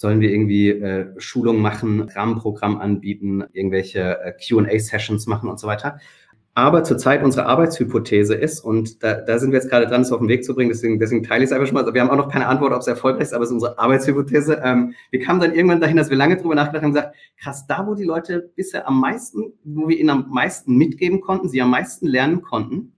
sollen wir irgendwie äh, Schulungen machen, Rahmenprogramm anbieten, irgendwelche äh, Q&A-Sessions machen und so weiter. Aber zurzeit unsere Arbeitshypothese ist, und da, da sind wir jetzt gerade dran, es auf den Weg zu bringen, deswegen, deswegen teile ich es einfach schon mal. Also wir haben auch noch keine Antwort, ob es erfolgreich ist, aber es ist unsere Arbeitshypothese. Ähm, wir kamen dann irgendwann dahin, dass wir lange drüber nachgedacht haben und gesagt, krass, da wo die Leute bisher am meisten, wo wir ihnen am meisten mitgeben konnten, sie am meisten lernen konnten,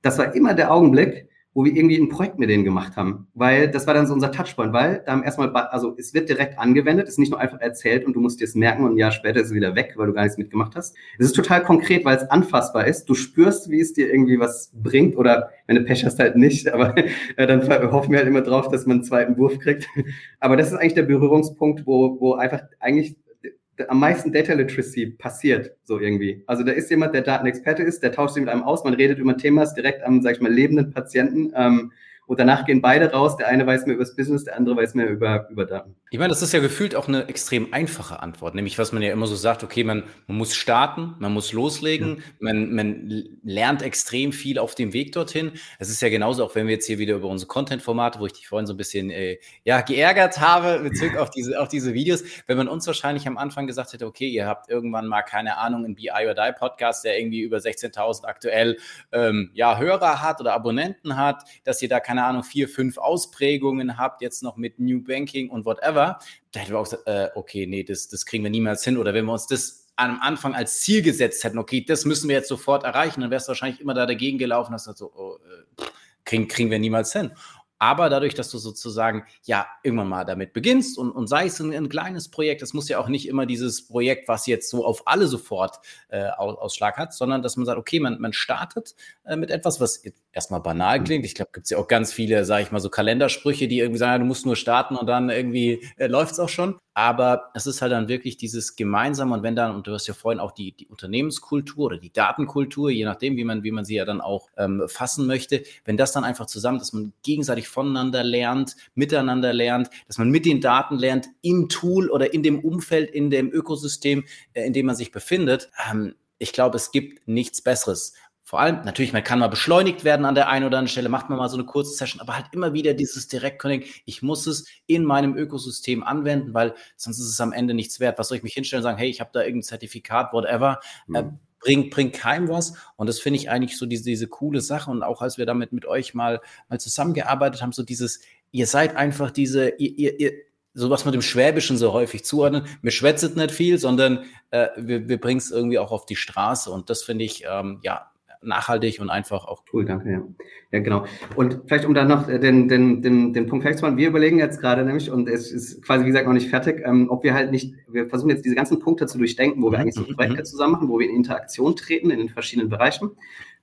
das war immer der Augenblick, wo wir irgendwie ein Projekt mit denen gemacht haben. Weil das war dann so unser Touchpoint, weil da haben erstmal, also es wird direkt angewendet, es ist nicht nur einfach erzählt und du musst dir es merken und ein Jahr später ist es wieder weg, weil du gar nichts mitgemacht hast. Es ist total konkret, weil es anfassbar ist. Du spürst, wie es dir irgendwie was bringt oder wenn du Pech hast halt nicht, aber äh, dann hoffen wir halt immer drauf, dass man einen zweiten Wurf kriegt. Aber das ist eigentlich der Berührungspunkt, wo, wo einfach eigentlich am meisten Data Literacy passiert, so irgendwie. Also da ist jemand, der Datenexperte ist, der tauscht sich mit einem aus, man redet über ein Thema, ist direkt am, sag ich mal, lebenden Patienten. Ähm, und danach gehen beide raus. Der eine weiß mehr über das Business, der andere weiß mehr über, über Daten. Ich meine, das ist ja gefühlt auch eine extrem einfache Antwort, nämlich was man ja immer so sagt, okay, man, man muss starten, man muss loslegen, man, man lernt extrem viel auf dem Weg dorthin. Es ist ja genauso, auch wenn wir jetzt hier wieder über unsere Content-Formate, wo ich dich vorhin so ein bisschen äh, ja, geärgert habe, bezüglich auf diese, auf diese Videos, wenn man uns wahrscheinlich am Anfang gesagt hätte, okay, ihr habt irgendwann mal, keine Ahnung, einen BI or Die Podcast, der irgendwie über 16.000 aktuell ähm, ja, Hörer hat oder Abonnenten hat, dass ihr da keine keine Ahnung, vier, fünf Ausprägungen habt, jetzt noch mit New Banking und whatever, da hätten wir auch gesagt, äh, okay, nee, das, das kriegen wir niemals hin. Oder wenn wir uns das am Anfang als Ziel gesetzt hätten, okay, das müssen wir jetzt sofort erreichen, dann wärst du wahrscheinlich immer da dagegen gelaufen, hast gesagt, so, oh, äh, kriegen, kriegen wir niemals hin. Aber dadurch, dass du sozusagen ja irgendwann mal damit beginnst und, und sei es ein, ein kleines Projekt, es muss ja auch nicht immer dieses Projekt, was jetzt so auf alle sofort äh, Ausschlag hat, sondern dass man sagt, okay, man, man startet äh, mit etwas, was erstmal banal klingt. Ich glaube, gibt es ja auch ganz viele, sage ich mal, so Kalendersprüche, die irgendwie sagen, ja, du musst nur starten und dann irgendwie äh, läuft es auch schon. Aber es ist halt dann wirklich dieses Gemeinsame und wenn dann, und du hast ja vorhin auch die, die Unternehmenskultur oder die Datenkultur, je nachdem, wie man, wie man sie ja dann auch ähm, fassen möchte, wenn das dann einfach zusammen, dass man gegenseitig voneinander lernt, miteinander lernt, dass man mit den Daten lernt, im Tool oder in dem Umfeld, in dem Ökosystem, äh, in dem man sich befindet, ähm, ich glaube, es gibt nichts Besseres vor allem, natürlich, man kann mal beschleunigt werden an der einen oder anderen Stelle, macht man mal so eine kurze Session, aber halt immer wieder dieses Direct Connect. Ich muss es in meinem Ökosystem anwenden, weil sonst ist es am Ende nichts wert. Was soll ich mich hinstellen und sagen, hey, ich habe da irgendein Zertifikat, whatever. Mhm. Äh, bringt, bringt keinem was. Und das finde ich eigentlich so diese, diese coole Sache. Und auch als wir damit mit euch mal, mal zusammengearbeitet haben, so dieses, ihr seid einfach diese, ihr, ihr, ihr so was man dem Schwäbischen so häufig zuordnen. Mir schwätzet nicht viel, sondern äh, wir, wir bringen es irgendwie auch auf die Straße. Und das finde ich, ähm, ja, nachhaltig und einfach auch. Cool, danke, ja. Ja, genau. Und vielleicht, um da noch den, den, den, den Punkt festzumachen, wir überlegen jetzt gerade nämlich, und es ist quasi, wie gesagt, noch nicht fertig, ähm, ob wir halt nicht, wir versuchen jetzt diese ganzen Punkte zu durchdenken, wo wir mhm, eigentlich so mhm, Projekte mhm. zusammen machen, wo wir in Interaktion treten in den verschiedenen Bereichen.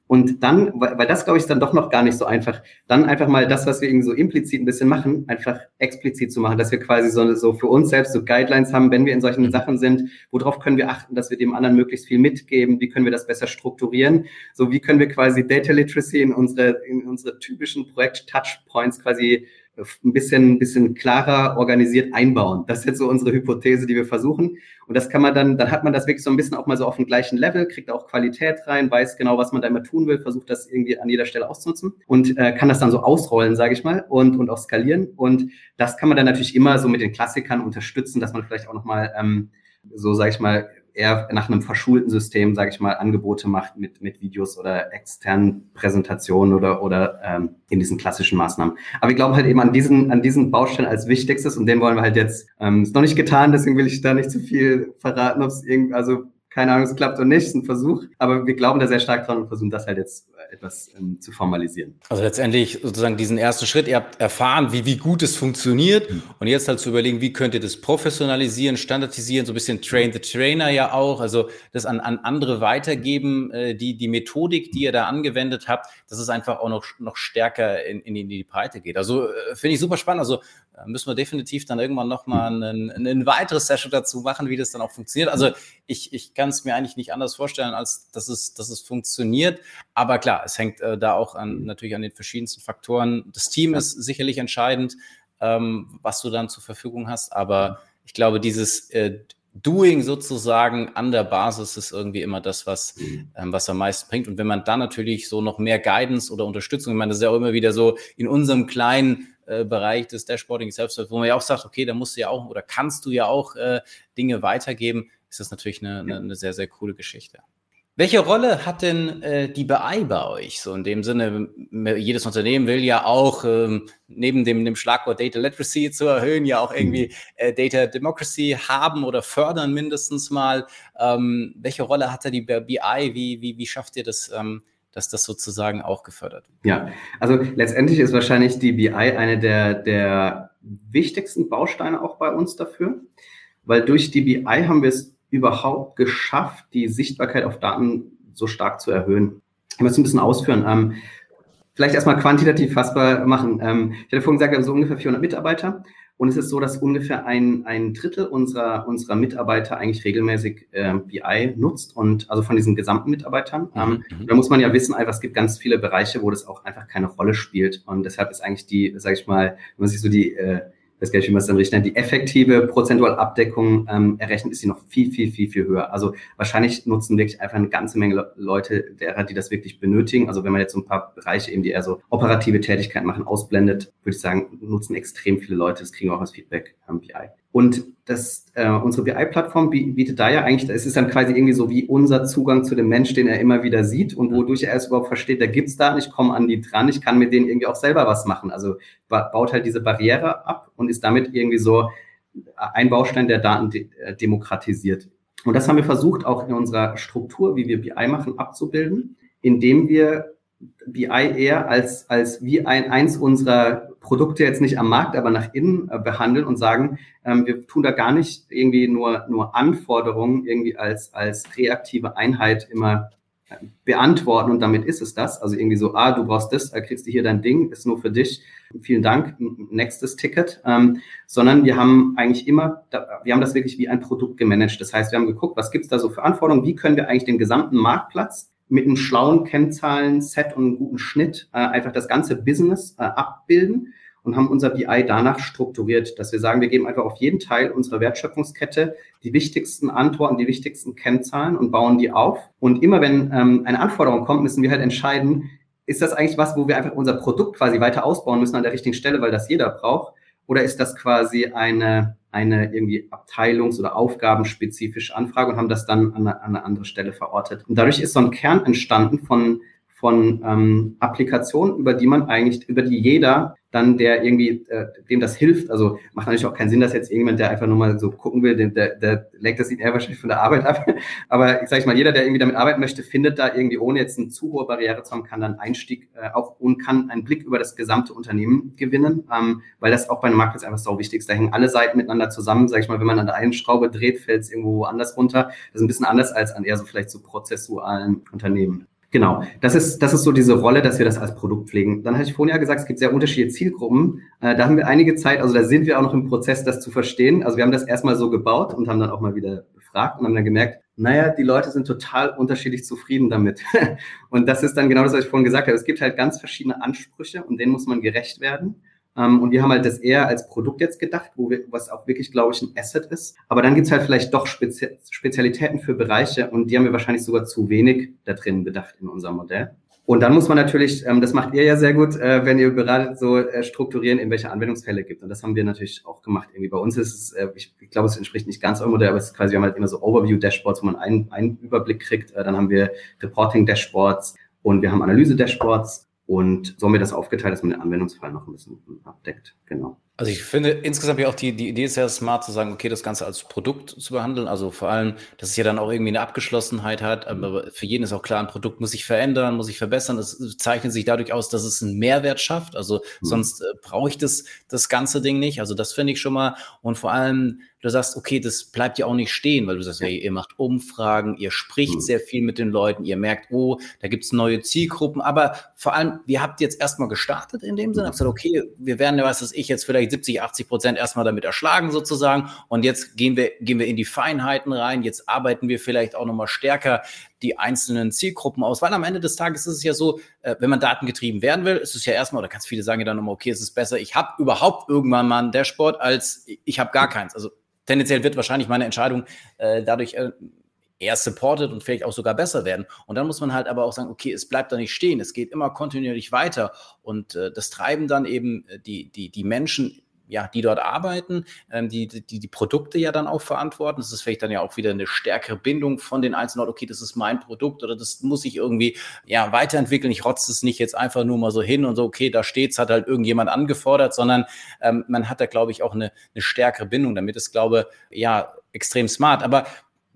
Und dann, weil das glaube ich ist dann doch noch gar nicht so einfach, dann einfach mal das, was wir irgendwie so implizit ein bisschen machen, einfach explizit zu machen, dass wir quasi so, so für uns selbst so Guidelines haben, wenn wir in solchen mhm. Sachen sind, worauf können wir achten, dass wir dem anderen möglichst viel mitgeben, wie können wir das besser strukturieren, so wie können wir quasi Data Literacy in unsere, in unsere typischen Projekt-Touchpoints quasi ein bisschen, ein bisschen klarer organisiert einbauen. Das ist jetzt so unsere Hypothese, die wir versuchen. Und das kann man dann, dann hat man das wirklich so ein bisschen auch mal so auf dem gleichen Level, kriegt auch Qualität rein, weiß genau, was man da immer tun will, versucht das irgendwie an jeder Stelle auszunutzen und äh, kann das dann so ausrollen, sage ich mal, und, und auch skalieren. Und das kann man dann natürlich immer so mit den Klassikern unterstützen, dass man vielleicht auch nochmal ähm, so, sage ich mal, eher nach einem verschulten System, sage ich mal, Angebote macht mit, mit Videos oder externen Präsentationen oder, oder ähm, in diesen klassischen Maßnahmen. Aber ich glaube halt eben an diesen, an diesen Baustellen als wichtigstes und den wollen wir halt jetzt, ähm, ist noch nicht getan, deswegen will ich da nicht zu viel verraten, ob es irgendwie, also keine Ahnung, es klappt oder nicht, ist ein Versuch. Aber wir glauben da sehr stark dran und versuchen das halt jetzt äh, etwas ähm, zu formalisieren. Also letztendlich sozusagen diesen ersten Schritt, ihr habt erfahren, wie, wie gut es funktioniert mhm. und jetzt halt zu überlegen, wie könnt ihr das professionalisieren, standardisieren, so ein bisschen Train the Trainer ja auch, also das an, an andere weitergeben, äh, die, die Methodik, die ihr da angewendet habt, dass es einfach auch noch, noch stärker in, in, die, in die Breite geht. Also äh, finde ich super spannend. Also müssen wir definitiv dann irgendwann nochmal ein, ein weiteres Session dazu machen, wie das dann auch funktioniert. Also ich, ich kann es mir eigentlich nicht anders vorstellen, als dass es, dass es funktioniert. Aber klar, es hängt äh, da auch an, natürlich an den verschiedensten Faktoren. Das Team ist sicherlich entscheidend, ähm, was du dann zur Verfügung hast. Aber ich glaube, dieses äh, Doing sozusagen an der Basis ist irgendwie immer das, was, mhm. ähm, was am meisten bringt. Und wenn man dann natürlich so noch mehr Guidance oder Unterstützung, ich meine, das ist ja auch immer wieder so in unserem kleinen äh, Bereich des Dashboarding selbst, wo man ja auch sagt, okay, da musst du ja auch oder kannst du ja auch äh, Dinge weitergeben, ist das natürlich eine, eine, eine sehr, sehr coole Geschichte. Welche Rolle hat denn äh, die BI bei euch? So in dem Sinne, jedes Unternehmen will ja auch ähm, neben dem, dem Schlagwort Data Literacy zu erhöhen, ja auch irgendwie äh, Data Democracy haben oder fördern mindestens mal. Ähm, welche Rolle hat da die BI? Wie, wie, wie schafft ihr das, ähm, dass das sozusagen auch gefördert wird? Ja, also letztendlich ist wahrscheinlich die BI eine der, der wichtigsten Bausteine auch bei uns dafür, weil durch die BI haben wir es überhaupt geschafft, die Sichtbarkeit auf Daten so stark zu erhöhen? Ich muss ein bisschen ausführen. Vielleicht erstmal quantitativ fassbar machen. Ähm, ich hatte vorhin gesagt, wir haben so ungefähr 400 Mitarbeiter. Und es ist so, dass ungefähr ein, ein Drittel unserer, unserer Mitarbeiter eigentlich regelmäßig äh, BI nutzt und also von diesen gesamten Mitarbeitern. Mhm. Ähm, mhm. da muss man ja wissen, einfach, es gibt ganz viele Bereiche, wo das auch einfach keine Rolle spielt. Und deshalb ist eigentlich die, sage ich mal, wenn man sich so die äh, weiß gar nicht, wie man es dann richtig nennt, die effektive prozentuale Abdeckung ähm, errechnet, ist sie noch viel, viel, viel, viel höher. Also wahrscheinlich nutzen wirklich einfach eine ganze Menge Leute derer, die das wirklich benötigen. Also wenn man jetzt so ein paar Bereiche eben, die eher so operative Tätigkeiten machen, ausblendet, würde ich sagen, nutzen extrem viele Leute. Das kriegen wir auch als Feedback am BI. Und das, äh, unsere BI-Plattform bietet da ja eigentlich, es ist dann quasi irgendwie so wie unser Zugang zu dem Mensch, den er immer wieder sieht und wodurch er erst überhaupt versteht, da gibt's da, ich komme an die dran, ich kann mit denen irgendwie auch selber was machen. Also baut halt diese Barriere ab und ist damit irgendwie so ein Baustein, der Daten de äh, demokratisiert. Und das haben wir versucht, auch in unserer Struktur, wie wir BI machen, abzubilden, indem wir BI eher als, als wie ein, eins unserer Produkte jetzt nicht am Markt, aber nach innen äh, behandeln und sagen, ähm, wir tun da gar nicht irgendwie nur, nur Anforderungen irgendwie als, als reaktive Einheit immer äh, beantworten und damit ist es das. Also irgendwie so, ah, du brauchst das, da kriegst du hier dein Ding, ist nur für dich. Vielen Dank, nächstes Ticket. Ähm, sondern wir haben eigentlich immer, wir haben das wirklich wie ein Produkt gemanagt. Das heißt, wir haben geguckt, was gibt's da so für Anforderungen, wie können wir eigentlich den gesamten Marktplatz mit einem schlauen Kennzahlen-Set und einem guten Schnitt äh, einfach das ganze Business äh, abbilden und haben unser BI danach strukturiert, dass wir sagen, wir geben einfach auf jeden Teil unserer Wertschöpfungskette die wichtigsten Antworten, die wichtigsten Kennzahlen und bauen die auf. Und immer wenn ähm, eine Anforderung kommt, müssen wir halt entscheiden, ist das eigentlich was, wo wir einfach unser Produkt quasi weiter ausbauen müssen an der richtigen Stelle, weil das jeder braucht? Oder ist das quasi eine, eine irgendwie abteilungs- oder aufgabenspezifische Anfrage und haben das dann an eine, an eine andere Stelle verortet? Und dadurch ist so ein Kern entstanden von von ähm, Applikationen, über die man eigentlich, über die jeder dann, der irgendwie, äh, dem das hilft, also macht natürlich auch keinen Sinn, dass jetzt irgendjemand, der einfach nur mal so gucken will, der, der, der lenkt das ihn eher wahrscheinlich von der Arbeit ab. Aber ich sage mal, jeder, der irgendwie damit arbeiten möchte, findet da irgendwie, ohne jetzt eine zu hohe Barriere zu haben, kann dann Einstieg äh, auch und kann einen Blick über das gesamte Unternehmen gewinnen, ähm, weil das auch bei einem Marktplatz einfach so wichtig ist. Da hängen alle Seiten miteinander zusammen. Sag ich mal, wenn man an der einen Schraube dreht, fällt es irgendwo anders runter. Das ist ein bisschen anders als an eher so vielleicht so prozessualen Unternehmen. Genau, das ist, das ist so diese Rolle, dass wir das als Produkt pflegen. Dann hatte ich vorhin ja gesagt, es gibt sehr unterschiedliche Zielgruppen. Äh, da haben wir einige Zeit, also da sind wir auch noch im Prozess, das zu verstehen. Also wir haben das erstmal so gebaut und haben dann auch mal wieder befragt und haben dann gemerkt, naja, die Leute sind total unterschiedlich zufrieden damit. und das ist dann genau das, was ich vorhin gesagt habe. Es gibt halt ganz verschiedene Ansprüche und denen muss man gerecht werden. Ähm, und wir haben halt das eher als Produkt jetzt gedacht, wo wir, was auch wirklich, glaube ich, ein Asset ist. Aber dann gibt's halt vielleicht doch Spezi Spezialitäten für Bereiche und die haben wir wahrscheinlich sogar zu wenig da drin bedacht in unserem Modell. Und dann muss man natürlich, ähm, das macht ihr ja sehr gut, äh, wenn ihr beratet, so äh, strukturieren, in welche Anwendungsfälle gibt. Und das haben wir natürlich auch gemacht. Irgendwie bei uns ist es, äh, ich, glaube, es entspricht nicht ganz eurem Modell, aber es ist quasi, wir haben halt immer so Overview-Dashboards, wo man einen, einen Überblick kriegt. Dann haben wir Reporting-Dashboards und wir haben Analyse-Dashboards und so haben wir das aufgeteilt, dass man den Anwendungsfall noch ein bisschen abdeckt. Genau. Also ich finde insgesamt ja auch die, die Idee sehr smart zu sagen, okay, das Ganze als Produkt zu behandeln. Also vor allem, dass es ja dann auch irgendwie eine Abgeschlossenheit hat. Aber für jeden ist auch klar, ein Produkt muss sich verändern, muss sich verbessern. Es zeichnet sich dadurch aus, dass es einen Mehrwert schafft. Also mhm. sonst äh, brauche ich das, das ganze Ding nicht. Also das finde ich schon mal. Und vor allem, du sagst, okay, das bleibt ja auch nicht stehen, weil du sagst, ja, ihr macht Umfragen, ihr spricht mhm. sehr viel mit den Leuten, ihr merkt, oh, da gibt es neue Zielgruppen. Aber vor allem, ihr habt jetzt erstmal gestartet in dem Sinne, habt gesagt, okay, wir werden, was weiß ich, jetzt vielleicht vielleicht 70, 80 Prozent erstmal damit erschlagen sozusagen. Und jetzt gehen wir, gehen wir in die Feinheiten rein. Jetzt arbeiten wir vielleicht auch nochmal stärker die einzelnen Zielgruppen aus. Weil am Ende des Tages ist es ja so, äh, wenn man datengetrieben werden will, ist es ja erstmal, oder ganz viele sagen ja dann nochmal, okay, es ist besser, ich habe überhaupt irgendwann mal ein Dashboard, als ich habe gar keins. Also tendenziell wird wahrscheinlich meine Entscheidung äh, dadurch äh, eher supported und vielleicht auch sogar besser werden. Und dann muss man halt aber auch sagen, okay, es bleibt da nicht stehen, es geht immer kontinuierlich weiter. Und äh, das treiben dann eben äh, die, die, die Menschen, ja, die dort arbeiten, ähm, die, die die Produkte ja dann auch verantworten. Das ist vielleicht dann ja auch wieder eine stärkere Bindung von den einzelnen, okay, das ist mein Produkt oder das muss ich irgendwie ja weiterentwickeln. Ich rotze es nicht jetzt einfach nur mal so hin und so, okay, da steht's, hat halt irgendjemand angefordert, sondern ähm, man hat da, glaube ich, auch eine, eine stärkere Bindung. Damit ist, glaube ja extrem smart. Aber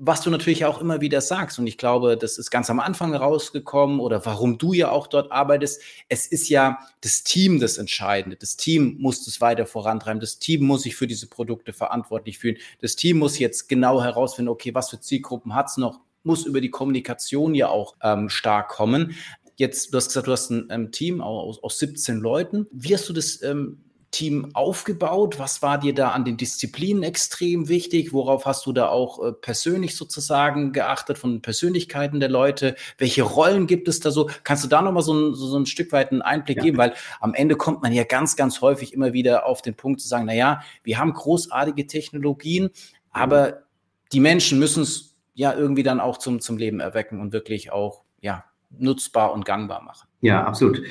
was du natürlich auch immer wieder sagst, und ich glaube, das ist ganz am Anfang rausgekommen oder warum du ja auch dort arbeitest, es ist ja das Team das Entscheidende. Das Team muss es weiter vorantreiben. Das Team muss sich für diese Produkte verantwortlich fühlen. Das Team muss jetzt genau herausfinden, okay, was für Zielgruppen hat's noch, muss über die Kommunikation ja auch ähm, stark kommen. jetzt, du hast gesagt, du hast ein ähm, Team aus, aus 17 Leuten. Wie hast du das ähm, Team aufgebaut? Was war dir da an den Disziplinen extrem wichtig? Worauf hast du da auch äh, persönlich sozusagen geachtet von den Persönlichkeiten der Leute? Welche Rollen gibt es da so? Kannst du da nochmal so ein, so, so ein Stück weit einen Einblick ja. geben? Weil am Ende kommt man ja ganz, ganz häufig immer wieder auf den Punkt zu sagen, na ja, wir haben großartige Technologien, aber die Menschen müssen es ja irgendwie dann auch zum, zum Leben erwecken und wirklich auch, ja, nutzbar und gangbar machen. Ja, absolut.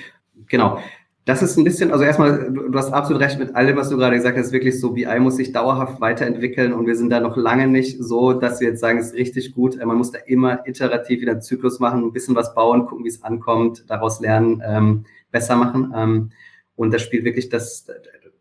Genau. Das ist ein bisschen, also erstmal, du hast absolut recht mit allem, was du gerade gesagt hast, wirklich so, BI muss sich dauerhaft weiterentwickeln und wir sind da noch lange nicht so, dass wir jetzt sagen, es ist richtig gut. Man muss da immer iterativ wieder einen Zyklus machen, ein bisschen was bauen, gucken, wie es ankommt, daraus lernen, ähm, besser machen. Ähm, und das spielt wirklich das,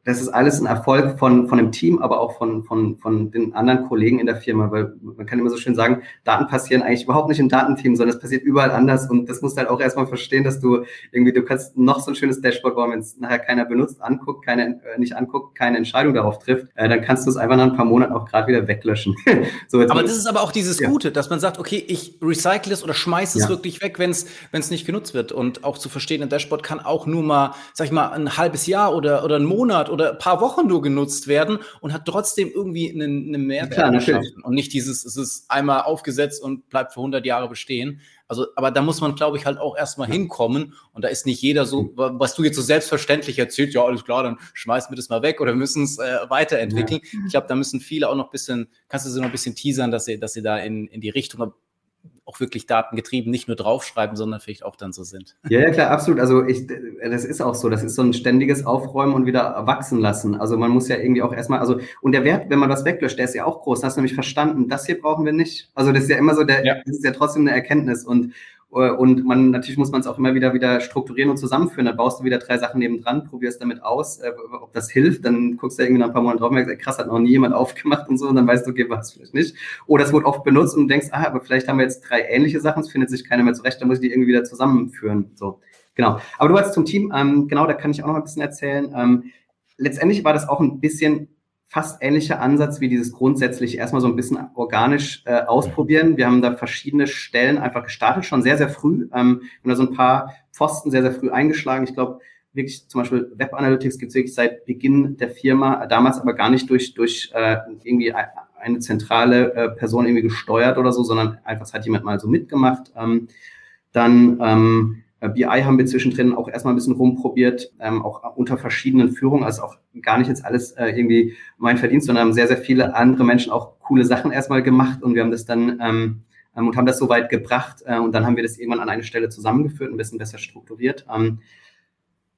das ist alles ein Erfolg von, von dem Team, aber auch von, von, von den anderen Kollegen in der Firma, weil man kann immer so schön sagen, Daten passieren eigentlich überhaupt nicht im Datenteam, sondern es passiert überall anders und das musst du halt auch erstmal verstehen, dass du irgendwie, du kannst noch so ein schönes Dashboard bauen, wenn es nachher keiner benutzt, anguckt, keine, äh, nicht anguckt, keine Entscheidung darauf trifft, äh, dann kannst du es einfach nach ein paar Monaten auch gerade wieder weglöschen. so, aber das ist aber auch dieses ja. Gute, dass man sagt, okay, ich recycle es oder schmeiße es ja. wirklich weg, wenn es nicht genutzt wird und auch zu verstehen, ein Dashboard kann auch nur mal, sag ich mal, ein halbes Jahr oder, oder einen Monat oder ein paar Wochen nur genutzt werden und hat trotzdem irgendwie einen, einen Mehrwert Klar, geschaffen. Und nicht dieses, es ist einmal aufgesetzt und bleibt für 100 Jahre bestehen. Also, aber da muss man, glaube ich, halt auch erstmal hinkommen. Und da ist nicht jeder so, mhm. was du jetzt so selbstverständlich erzählst, ja, alles klar, dann schmeißen wir das mal weg oder müssen es äh, weiterentwickeln. Ja. Ich glaube, da müssen viele auch noch ein bisschen, kannst du sie noch ein bisschen teasern, dass sie, dass sie da in, in die Richtung auch wirklich datengetrieben nicht nur draufschreiben, sondern vielleicht auch dann so sind. Ja, ja, klar, absolut. Also ich, das ist auch so. Das ist so ein ständiges Aufräumen und wieder wachsen lassen. Also man muss ja irgendwie auch erstmal, also, und der Wert, wenn man was weglöscht, der ist ja auch groß. Das hast du nämlich verstanden. Das hier brauchen wir nicht. Also das ist ja immer so, der, ja. das ist ja trotzdem eine Erkenntnis. Und und man, natürlich muss man es auch immer wieder wieder strukturieren und zusammenführen. Dann baust du wieder drei Sachen nebendran, probierst damit aus, äh, ob das hilft. Dann guckst du irgendwie nach ein paar Monaten drauf und merkst, krass, hat noch nie jemand aufgemacht und so. Und dann weißt du, okay, was vielleicht nicht. Oder es wurde oft benutzt und denkst, ah, aber vielleicht haben wir jetzt drei ähnliche Sachen, es findet sich keiner mehr zurecht, dann muss ich die irgendwie wieder zusammenführen. So, genau. Aber du hast zum Team, ähm, genau, da kann ich auch noch ein bisschen erzählen. Ähm, letztendlich war das auch ein bisschen fast ähnlicher Ansatz wie dieses grundsätzlich erstmal so ein bisschen organisch äh, ausprobieren. Wir haben da verschiedene Stellen einfach gestartet, schon sehr, sehr früh. Ähm, wir haben da so ein paar Pfosten sehr, sehr früh eingeschlagen. Ich glaube, wirklich zum Beispiel Web Analytics gibt es wirklich seit Beginn der Firma, damals aber gar nicht durch, durch äh, irgendwie eine zentrale äh, Person irgendwie gesteuert oder so, sondern einfach, es hat jemand mal so mitgemacht. Ähm, dann ähm, äh, BI haben wir zwischendrin auch erstmal ein bisschen rumprobiert, ähm, auch unter verschiedenen Führungen, also auch gar nicht jetzt alles äh, irgendwie mein Verdienst, sondern haben sehr, sehr viele andere Menschen auch coole Sachen erstmal gemacht und wir haben das dann ähm, ähm, und haben das so weit gebracht äh, und dann haben wir das irgendwann an eine Stelle zusammengeführt, ein bisschen besser strukturiert. Ähm,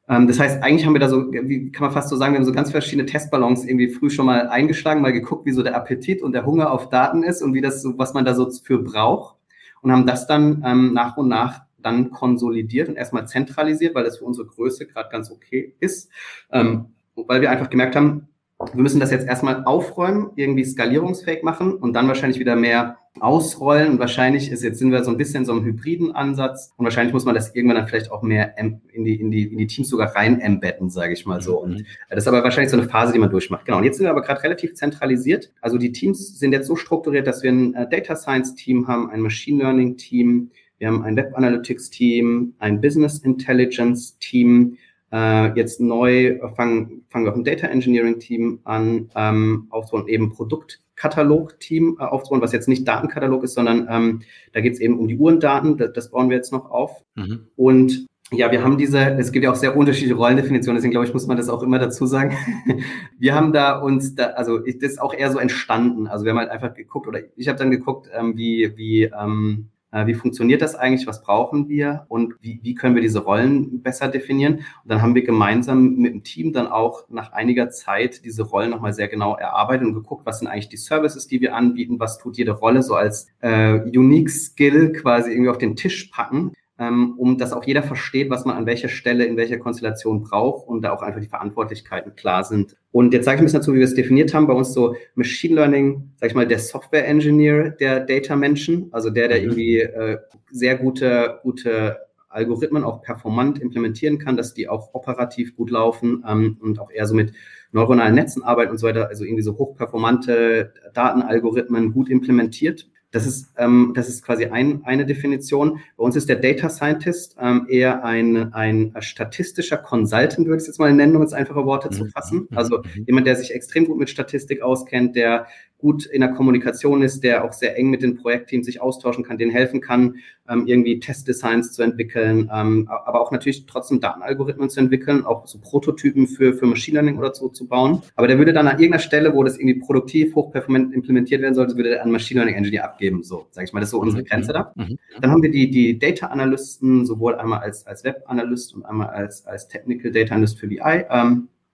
ähm, das heißt, eigentlich haben wir da so, wie kann man fast so sagen, wir haben so ganz verschiedene Testballons irgendwie früh schon mal eingeschlagen, mal geguckt, wie so der Appetit und der Hunger auf Daten ist und wie das so, was man da so für braucht und haben das dann ähm, nach und nach dann konsolidiert und erstmal zentralisiert, weil das für unsere Größe gerade ganz okay ist, ähm, weil wir einfach gemerkt haben, wir müssen das jetzt erstmal aufräumen, irgendwie skalierungsfähig machen und dann wahrscheinlich wieder mehr ausrollen. Und wahrscheinlich ist jetzt sind wir so ein bisschen so einem hybriden Ansatz und wahrscheinlich muss man das irgendwann dann vielleicht auch mehr in die, in die, in die Teams sogar rein embedden, sage ich mal so. Und mhm. das ist aber wahrscheinlich so eine Phase, die man durchmacht. Genau. Und jetzt sind wir aber gerade relativ zentralisiert. Also die Teams sind jetzt so strukturiert, dass wir ein äh, Data Science Team haben, ein Machine Learning Team, wir haben ein Web Analytics Team, ein Business Intelligence Team. Äh, jetzt neu fangen, fangen wir auch ein Data Engineering Team an, ähm, aufzubauen, eben Produktkatalog-Team äh, aufzubauen, was jetzt nicht Datenkatalog ist, sondern ähm, da geht es eben um die Uhrendaten, das, das bauen wir jetzt noch auf. Mhm. Und ja, wir haben diese, es gibt ja auch sehr unterschiedliche Rollendefinitionen, deswegen glaube ich, muss man das auch immer dazu sagen. wir haben da uns, da, also das ist auch eher so entstanden. Also wir haben halt einfach geguckt, oder ich habe dann geguckt, ähm, wie, wie ähm, äh, wie funktioniert das eigentlich? Was brauchen wir? Und wie, wie können wir diese Rollen besser definieren? Und dann haben wir gemeinsam mit dem Team dann auch nach einiger Zeit diese Rollen nochmal sehr genau erarbeitet und geguckt, was sind eigentlich die Services, die wir anbieten? Was tut jede Rolle so als äh, Unique Skill quasi irgendwie auf den Tisch packen? Ähm, um dass auch jeder versteht, was man an welcher Stelle, in welcher Konstellation braucht und da auch einfach die Verantwortlichkeiten klar sind. Und jetzt sage ich ein bisschen dazu, wie wir es definiert haben. Bei uns so Machine Learning, sage ich mal, der Software Engineer der Data Menschen, also der, der mhm. irgendwie äh, sehr gute, gute Algorithmen auch performant implementieren kann, dass die auch operativ gut laufen ähm, und auch eher so mit neuronalen Netzen arbeiten und so weiter, also irgendwie so hochperformante Datenalgorithmen gut implementiert. Das ist, ähm, das ist quasi ein, eine Definition. Bei uns ist der Data Scientist ähm, eher ein, ein statistischer Consultant, würde ich es jetzt mal nennen, um jetzt einfache Worte zu mhm. fassen. Mhm. Also mhm. jemand, der sich extrem gut mit Statistik auskennt, der gut in der Kommunikation ist, der auch sehr eng mit den Projektteams sich austauschen kann, denen helfen kann, ähm, irgendwie Testdesigns zu entwickeln, ähm, aber auch natürlich trotzdem Datenalgorithmen zu entwickeln, auch so Prototypen für, für Machine Learning oder so zu bauen. Aber der würde dann an irgendeiner Stelle, wo das irgendwie produktiv, hochperformant implementiert werden sollte, würde der an Machine Learning Engineer abgeben. So, sage ich mal, das ist so unsere mhm. Grenze da. Mhm. Dann haben wir die, die Data Analysten, sowohl einmal als, als Web Analyst und einmal als, als Technical Data Analyst für BI.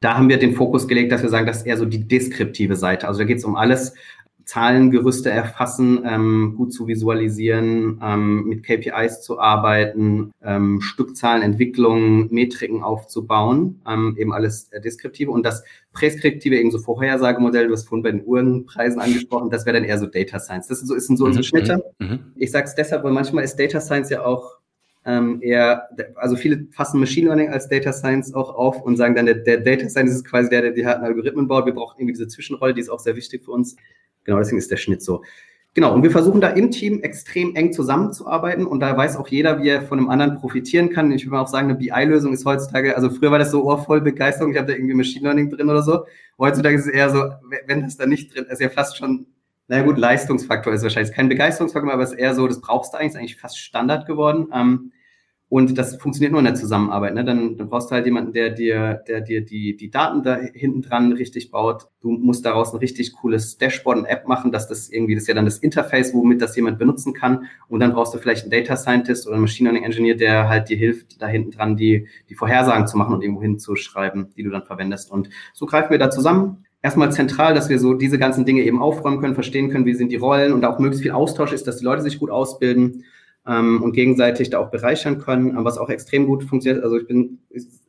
Da haben wir den Fokus gelegt, dass wir sagen, das ist eher so die deskriptive Seite. Also da geht es um alles, Zahlengerüste erfassen, ähm, gut zu visualisieren, ähm, mit KPIs zu arbeiten, ähm, Stückzahlenentwicklung, Metriken aufzubauen, ähm, eben alles äh, deskriptive und das präskriptive, eben so Vorhersagemodell, du hast vorhin bei den Uhrenpreisen angesprochen, das wäre dann eher so Data Science. Das sind so, ist so unsere mhm, Schnitte. Mhm, mhm. Ich sage es deshalb, weil manchmal ist Data Science ja auch ähm, eher, also viele fassen Machine Learning als Data Science auch auf und sagen dann, der, der Data Science ist quasi der, der die harten Algorithmen baut. Wir brauchen irgendwie diese Zwischenrolle, die ist auch sehr wichtig für uns. Genau, deswegen ist der Schnitt so. Genau, und wir versuchen da im Team extrem eng zusammenzuarbeiten und da weiß auch jeder, wie er von einem anderen profitieren kann. Ich würde auch sagen, eine BI-Lösung ist heutzutage, also früher war das so ohrvoll Begeisterung, ich habe da irgendwie Machine Learning drin oder so. Heutzutage ist es eher so, wenn das da nicht drin ist, ja fast schon, naja gut, Leistungsfaktor ist wahrscheinlich kein Begeisterungsfaktor, aber es ist eher so, das brauchst du eigentlich, ist eigentlich fast Standard geworden. Ähm, und das funktioniert nur in der Zusammenarbeit. Ne? Dann, dann brauchst du halt jemanden, der dir, der dir die, die Daten da hinten dran richtig baut. Du musst daraus ein richtig cooles Dashboard und App machen, dass das irgendwie, das ist ja dann das Interface, womit das jemand benutzen kann. Und dann brauchst du vielleicht einen Data Scientist oder einen Machine Learning Engineer, der halt dir hilft, da hinten dran die, die Vorhersagen zu machen und irgendwo hinzuschreiben, die du dann verwendest. Und so greifen wir da zusammen erstmal zentral, dass wir so diese ganzen Dinge eben aufräumen können, verstehen können, wie sind die Rollen und auch möglichst viel Austausch ist, dass die Leute sich gut ausbilden ähm, und gegenseitig da auch bereichern können, was auch extrem gut funktioniert. Also ich bin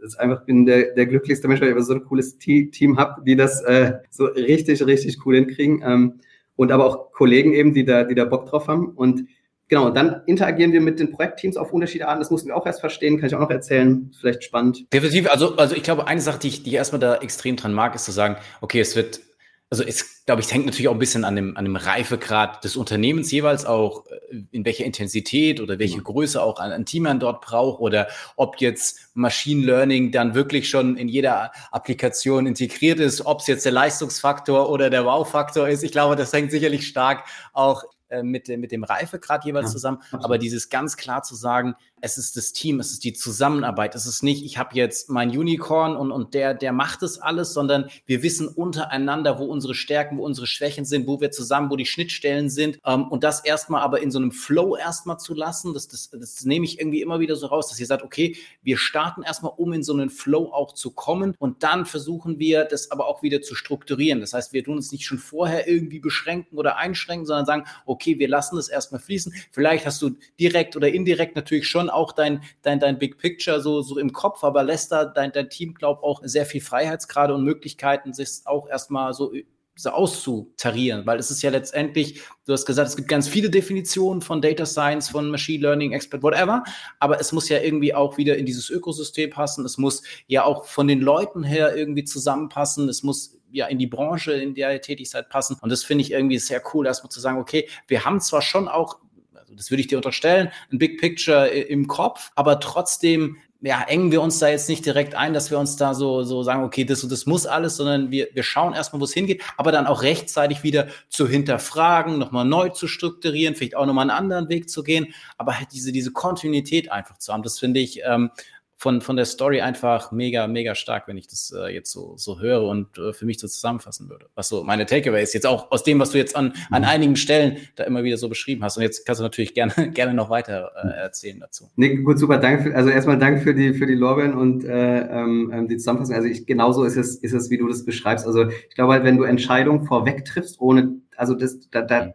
ist einfach bin der, der glücklichste Mensch, weil ich so ein cooles Team habe, die das äh, so richtig, richtig cool hinkriegen. Ähm, und aber auch Kollegen eben, die da, die da Bock drauf haben. Und genau, dann interagieren wir mit den Projektteams auf unterschiedliche Arten. Das mussten wir auch erst verstehen, kann ich auch noch erzählen. Vielleicht spannend. Definitiv. Also, also ich glaube, eine Sache, die ich, die ich erstmal da extrem dran mag, ist zu sagen, okay, es wird also es, glaube ich, hängt natürlich auch ein bisschen an dem, an dem Reifegrad des Unternehmens jeweils auch, äh, in welcher Intensität oder welche Größe auch ein, ein Team man dort braucht oder ob jetzt Machine Learning dann wirklich schon in jeder Applikation integriert ist, ob es jetzt der Leistungsfaktor oder der Wow-Faktor ist. Ich glaube, das hängt sicherlich stark auch äh, mit, mit dem Reifegrad jeweils ja, zusammen. Aber dieses ganz klar zu sagen, es ist das Team, es ist die Zusammenarbeit, es ist nicht, ich habe jetzt mein Unicorn und, und der, der macht es alles, sondern wir wissen untereinander, wo unsere Stärken, wo unsere Schwächen sind, wo wir zusammen, wo die Schnittstellen sind. Ähm, und das erstmal aber in so einem Flow erstmal zu lassen, das, das, das nehme ich irgendwie immer wieder so raus, dass ihr sagt, okay, wir starten erstmal, um in so einen Flow auch zu kommen und dann versuchen wir das aber auch wieder zu strukturieren. Das heißt, wir tun uns nicht schon vorher irgendwie beschränken oder einschränken, sondern sagen, okay, wir lassen das erstmal fließen. Vielleicht hast du direkt oder indirekt natürlich schon auch dein, dein, dein Big Picture so, so im Kopf, aber lässt da dein, dein Team, glaubt auch sehr viel Freiheitsgrade und Möglichkeiten, sich auch erstmal so so auszutarieren, weil es ist ja letztendlich, du hast gesagt, es gibt ganz viele Definitionen von Data Science, von Machine Learning, Expert, whatever, aber es muss ja irgendwie auch wieder in dieses Ökosystem passen, es muss ja auch von den Leuten her irgendwie zusammenpassen, es muss ja in die Branche, in der ihr tätig seid, passen und das finde ich irgendwie sehr cool, erstmal zu sagen, okay, wir haben zwar schon auch das würde ich dir unterstellen, ein Big Picture im Kopf, aber trotzdem ja, engen wir uns da jetzt nicht direkt ein, dass wir uns da so, so sagen, okay, das und das muss alles, sondern wir, wir schauen erstmal, wo es hingeht, aber dann auch rechtzeitig wieder zu hinterfragen, nochmal neu zu strukturieren, vielleicht auch nochmal einen anderen Weg zu gehen, aber halt diese, diese Kontinuität einfach zu haben, das finde ich ähm, von, von der Story einfach mega, mega stark, wenn ich das äh, jetzt so, so höre und äh, für mich so zusammenfassen würde. Was so meine Takeaway ist, jetzt auch aus dem, was du jetzt an, an mhm. einigen Stellen da immer wieder so beschrieben hast. Und jetzt kannst du natürlich gerne, gerne noch weiter äh, erzählen dazu. Nee, gut, super, danke. Für, also erstmal danke für die, für die Lorbeeren und äh, ähm, ähm, die Zusammenfassung. Also ich, genauso ist es, ist es, wie du das beschreibst. Also ich glaube halt, wenn du Entscheidungen vorweg triffst, ohne, also das, da, da, mhm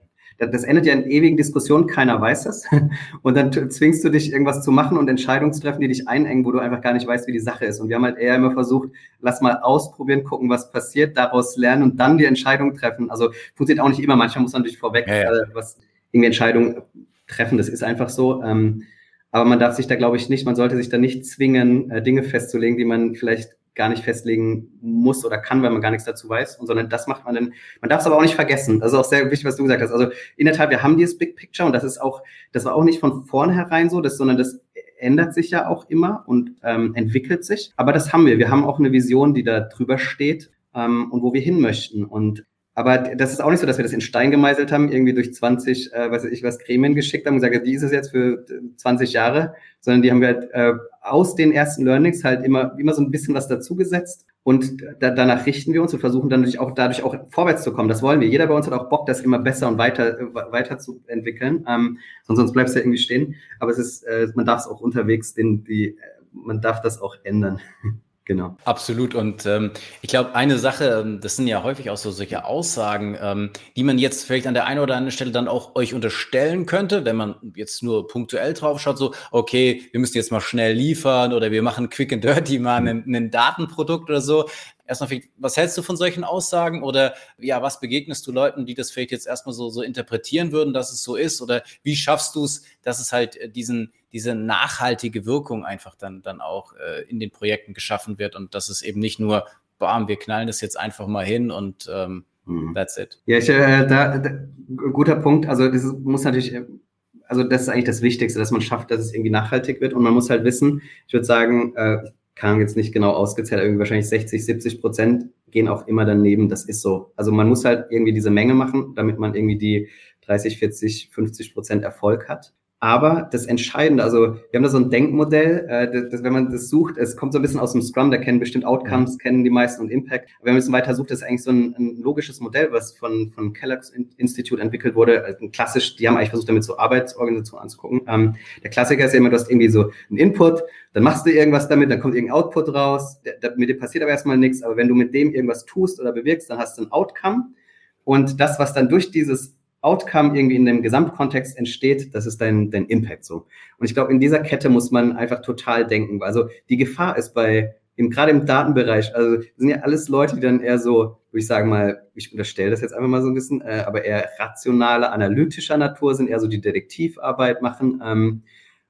das endet ja in ewigen Diskussionen, keiner weiß das. Und dann zwingst du dich, irgendwas zu machen und Entscheidungen zu treffen, die dich einengen, wo du einfach gar nicht weißt, wie die Sache ist. Und wir haben halt eher immer versucht, lass mal ausprobieren, gucken, was passiert, daraus lernen und dann die Entscheidung treffen. Also funktioniert auch nicht immer. Manchmal muss man natürlich vorweg ja, ja. Äh, was irgendwie Entscheidungen treffen. Das ist einfach so. Ähm, aber man darf sich da, glaube ich, nicht, man sollte sich da nicht zwingen, äh, Dinge festzulegen, die man vielleicht gar nicht festlegen muss oder kann, weil man gar nichts dazu weiß, und sondern das macht man dann, man darf es aber auch nicht vergessen. Das ist auch sehr wichtig, was du gesagt hast. Also in der Tat, wir haben dieses Big Picture und das ist auch, das war auch nicht von vornherein so, das, sondern das ändert sich ja auch immer und ähm, entwickelt sich. Aber das haben wir. Wir haben auch eine Vision, die da drüber steht ähm, und wo wir hin möchten. Und aber das ist auch nicht so, dass wir das in Stein gemeißelt haben, irgendwie durch 20, äh, weiß ich was, Gremien geschickt haben und gesagt, die ist es jetzt für 20 Jahre, sondern die haben wir halt äh, aus den ersten Learnings halt immer, immer so ein bisschen was dazugesetzt und da, danach richten wir uns und versuchen dann natürlich auch dadurch auch vorwärts zu kommen. Das wollen wir. Jeder bei uns hat auch Bock, das immer besser und weiter, äh, weiter zu entwickeln. Ähm, sonst, sonst bleibst du ja irgendwie stehen. Aber es ist, äh, man darf es auch unterwegs, den, die, äh, man darf das auch ändern. Genau. Absolut. Und ähm, ich glaube, eine Sache, ähm, das sind ja häufig auch so solche Aussagen, ähm, die man jetzt vielleicht an der einen oder anderen Stelle dann auch euch unterstellen könnte, wenn man jetzt nur punktuell drauf schaut, so, okay, wir müssen jetzt mal schnell liefern oder wir machen quick and dirty mal ein, ein Datenprodukt oder so. Erstmal, was hältst du von solchen Aussagen oder ja, was begegnest du Leuten, die das vielleicht jetzt erstmal so, so interpretieren würden, dass es so ist oder wie schaffst du es, dass es halt äh, diesen, diese nachhaltige Wirkung einfach dann, dann auch äh, in den Projekten geschaffen wird und dass es eben nicht nur, bam, wir knallen das jetzt einfach mal hin und ähm, mhm. that's it. Ja, ich, äh, da, da, guter Punkt. Also das muss natürlich, äh, also das ist eigentlich das Wichtigste, dass man schafft, dass es irgendwie nachhaltig wird und man muss halt wissen, ich würde sagen, äh, kann jetzt nicht genau ausgezählt, irgendwie wahrscheinlich 60, 70 Prozent gehen auch immer daneben. Das ist so. Also man muss halt irgendwie diese Menge machen, damit man irgendwie die 30, 40, 50 Prozent Erfolg hat. Aber das Entscheidende, also wir haben da so ein Denkmodell, äh, das, das, wenn man das sucht, es kommt so ein bisschen aus dem Scrum, da kennen bestimmt Outcomes, kennen die meisten und Impact. Aber wenn man ein bisschen weiter sucht, das ist eigentlich so ein, ein logisches Modell, was von, von Kellogg's Institute entwickelt wurde. Also klassisch, die haben eigentlich versucht, damit so Arbeitsorganisationen anzugucken. Ähm, der Klassiker ist ja immer, du hast irgendwie so einen Input, dann machst du irgendwas damit, dann kommt irgendein Output raus, der, der, mit dem passiert aber erstmal nichts. Aber wenn du mit dem irgendwas tust oder bewirkst, dann hast du ein Outcome. Und das, was dann durch dieses Outcome irgendwie in dem Gesamtkontext entsteht, das ist dein, dein Impact so. Und ich glaube, in dieser Kette muss man einfach total denken. Also die Gefahr ist bei, im, gerade im Datenbereich, also sind ja alles Leute, die dann eher so, würde ich sagen mal, ich unterstelle das jetzt einfach mal so ein bisschen, äh, aber eher rationale, analytischer Natur sind, eher so die Detektivarbeit machen. Ähm,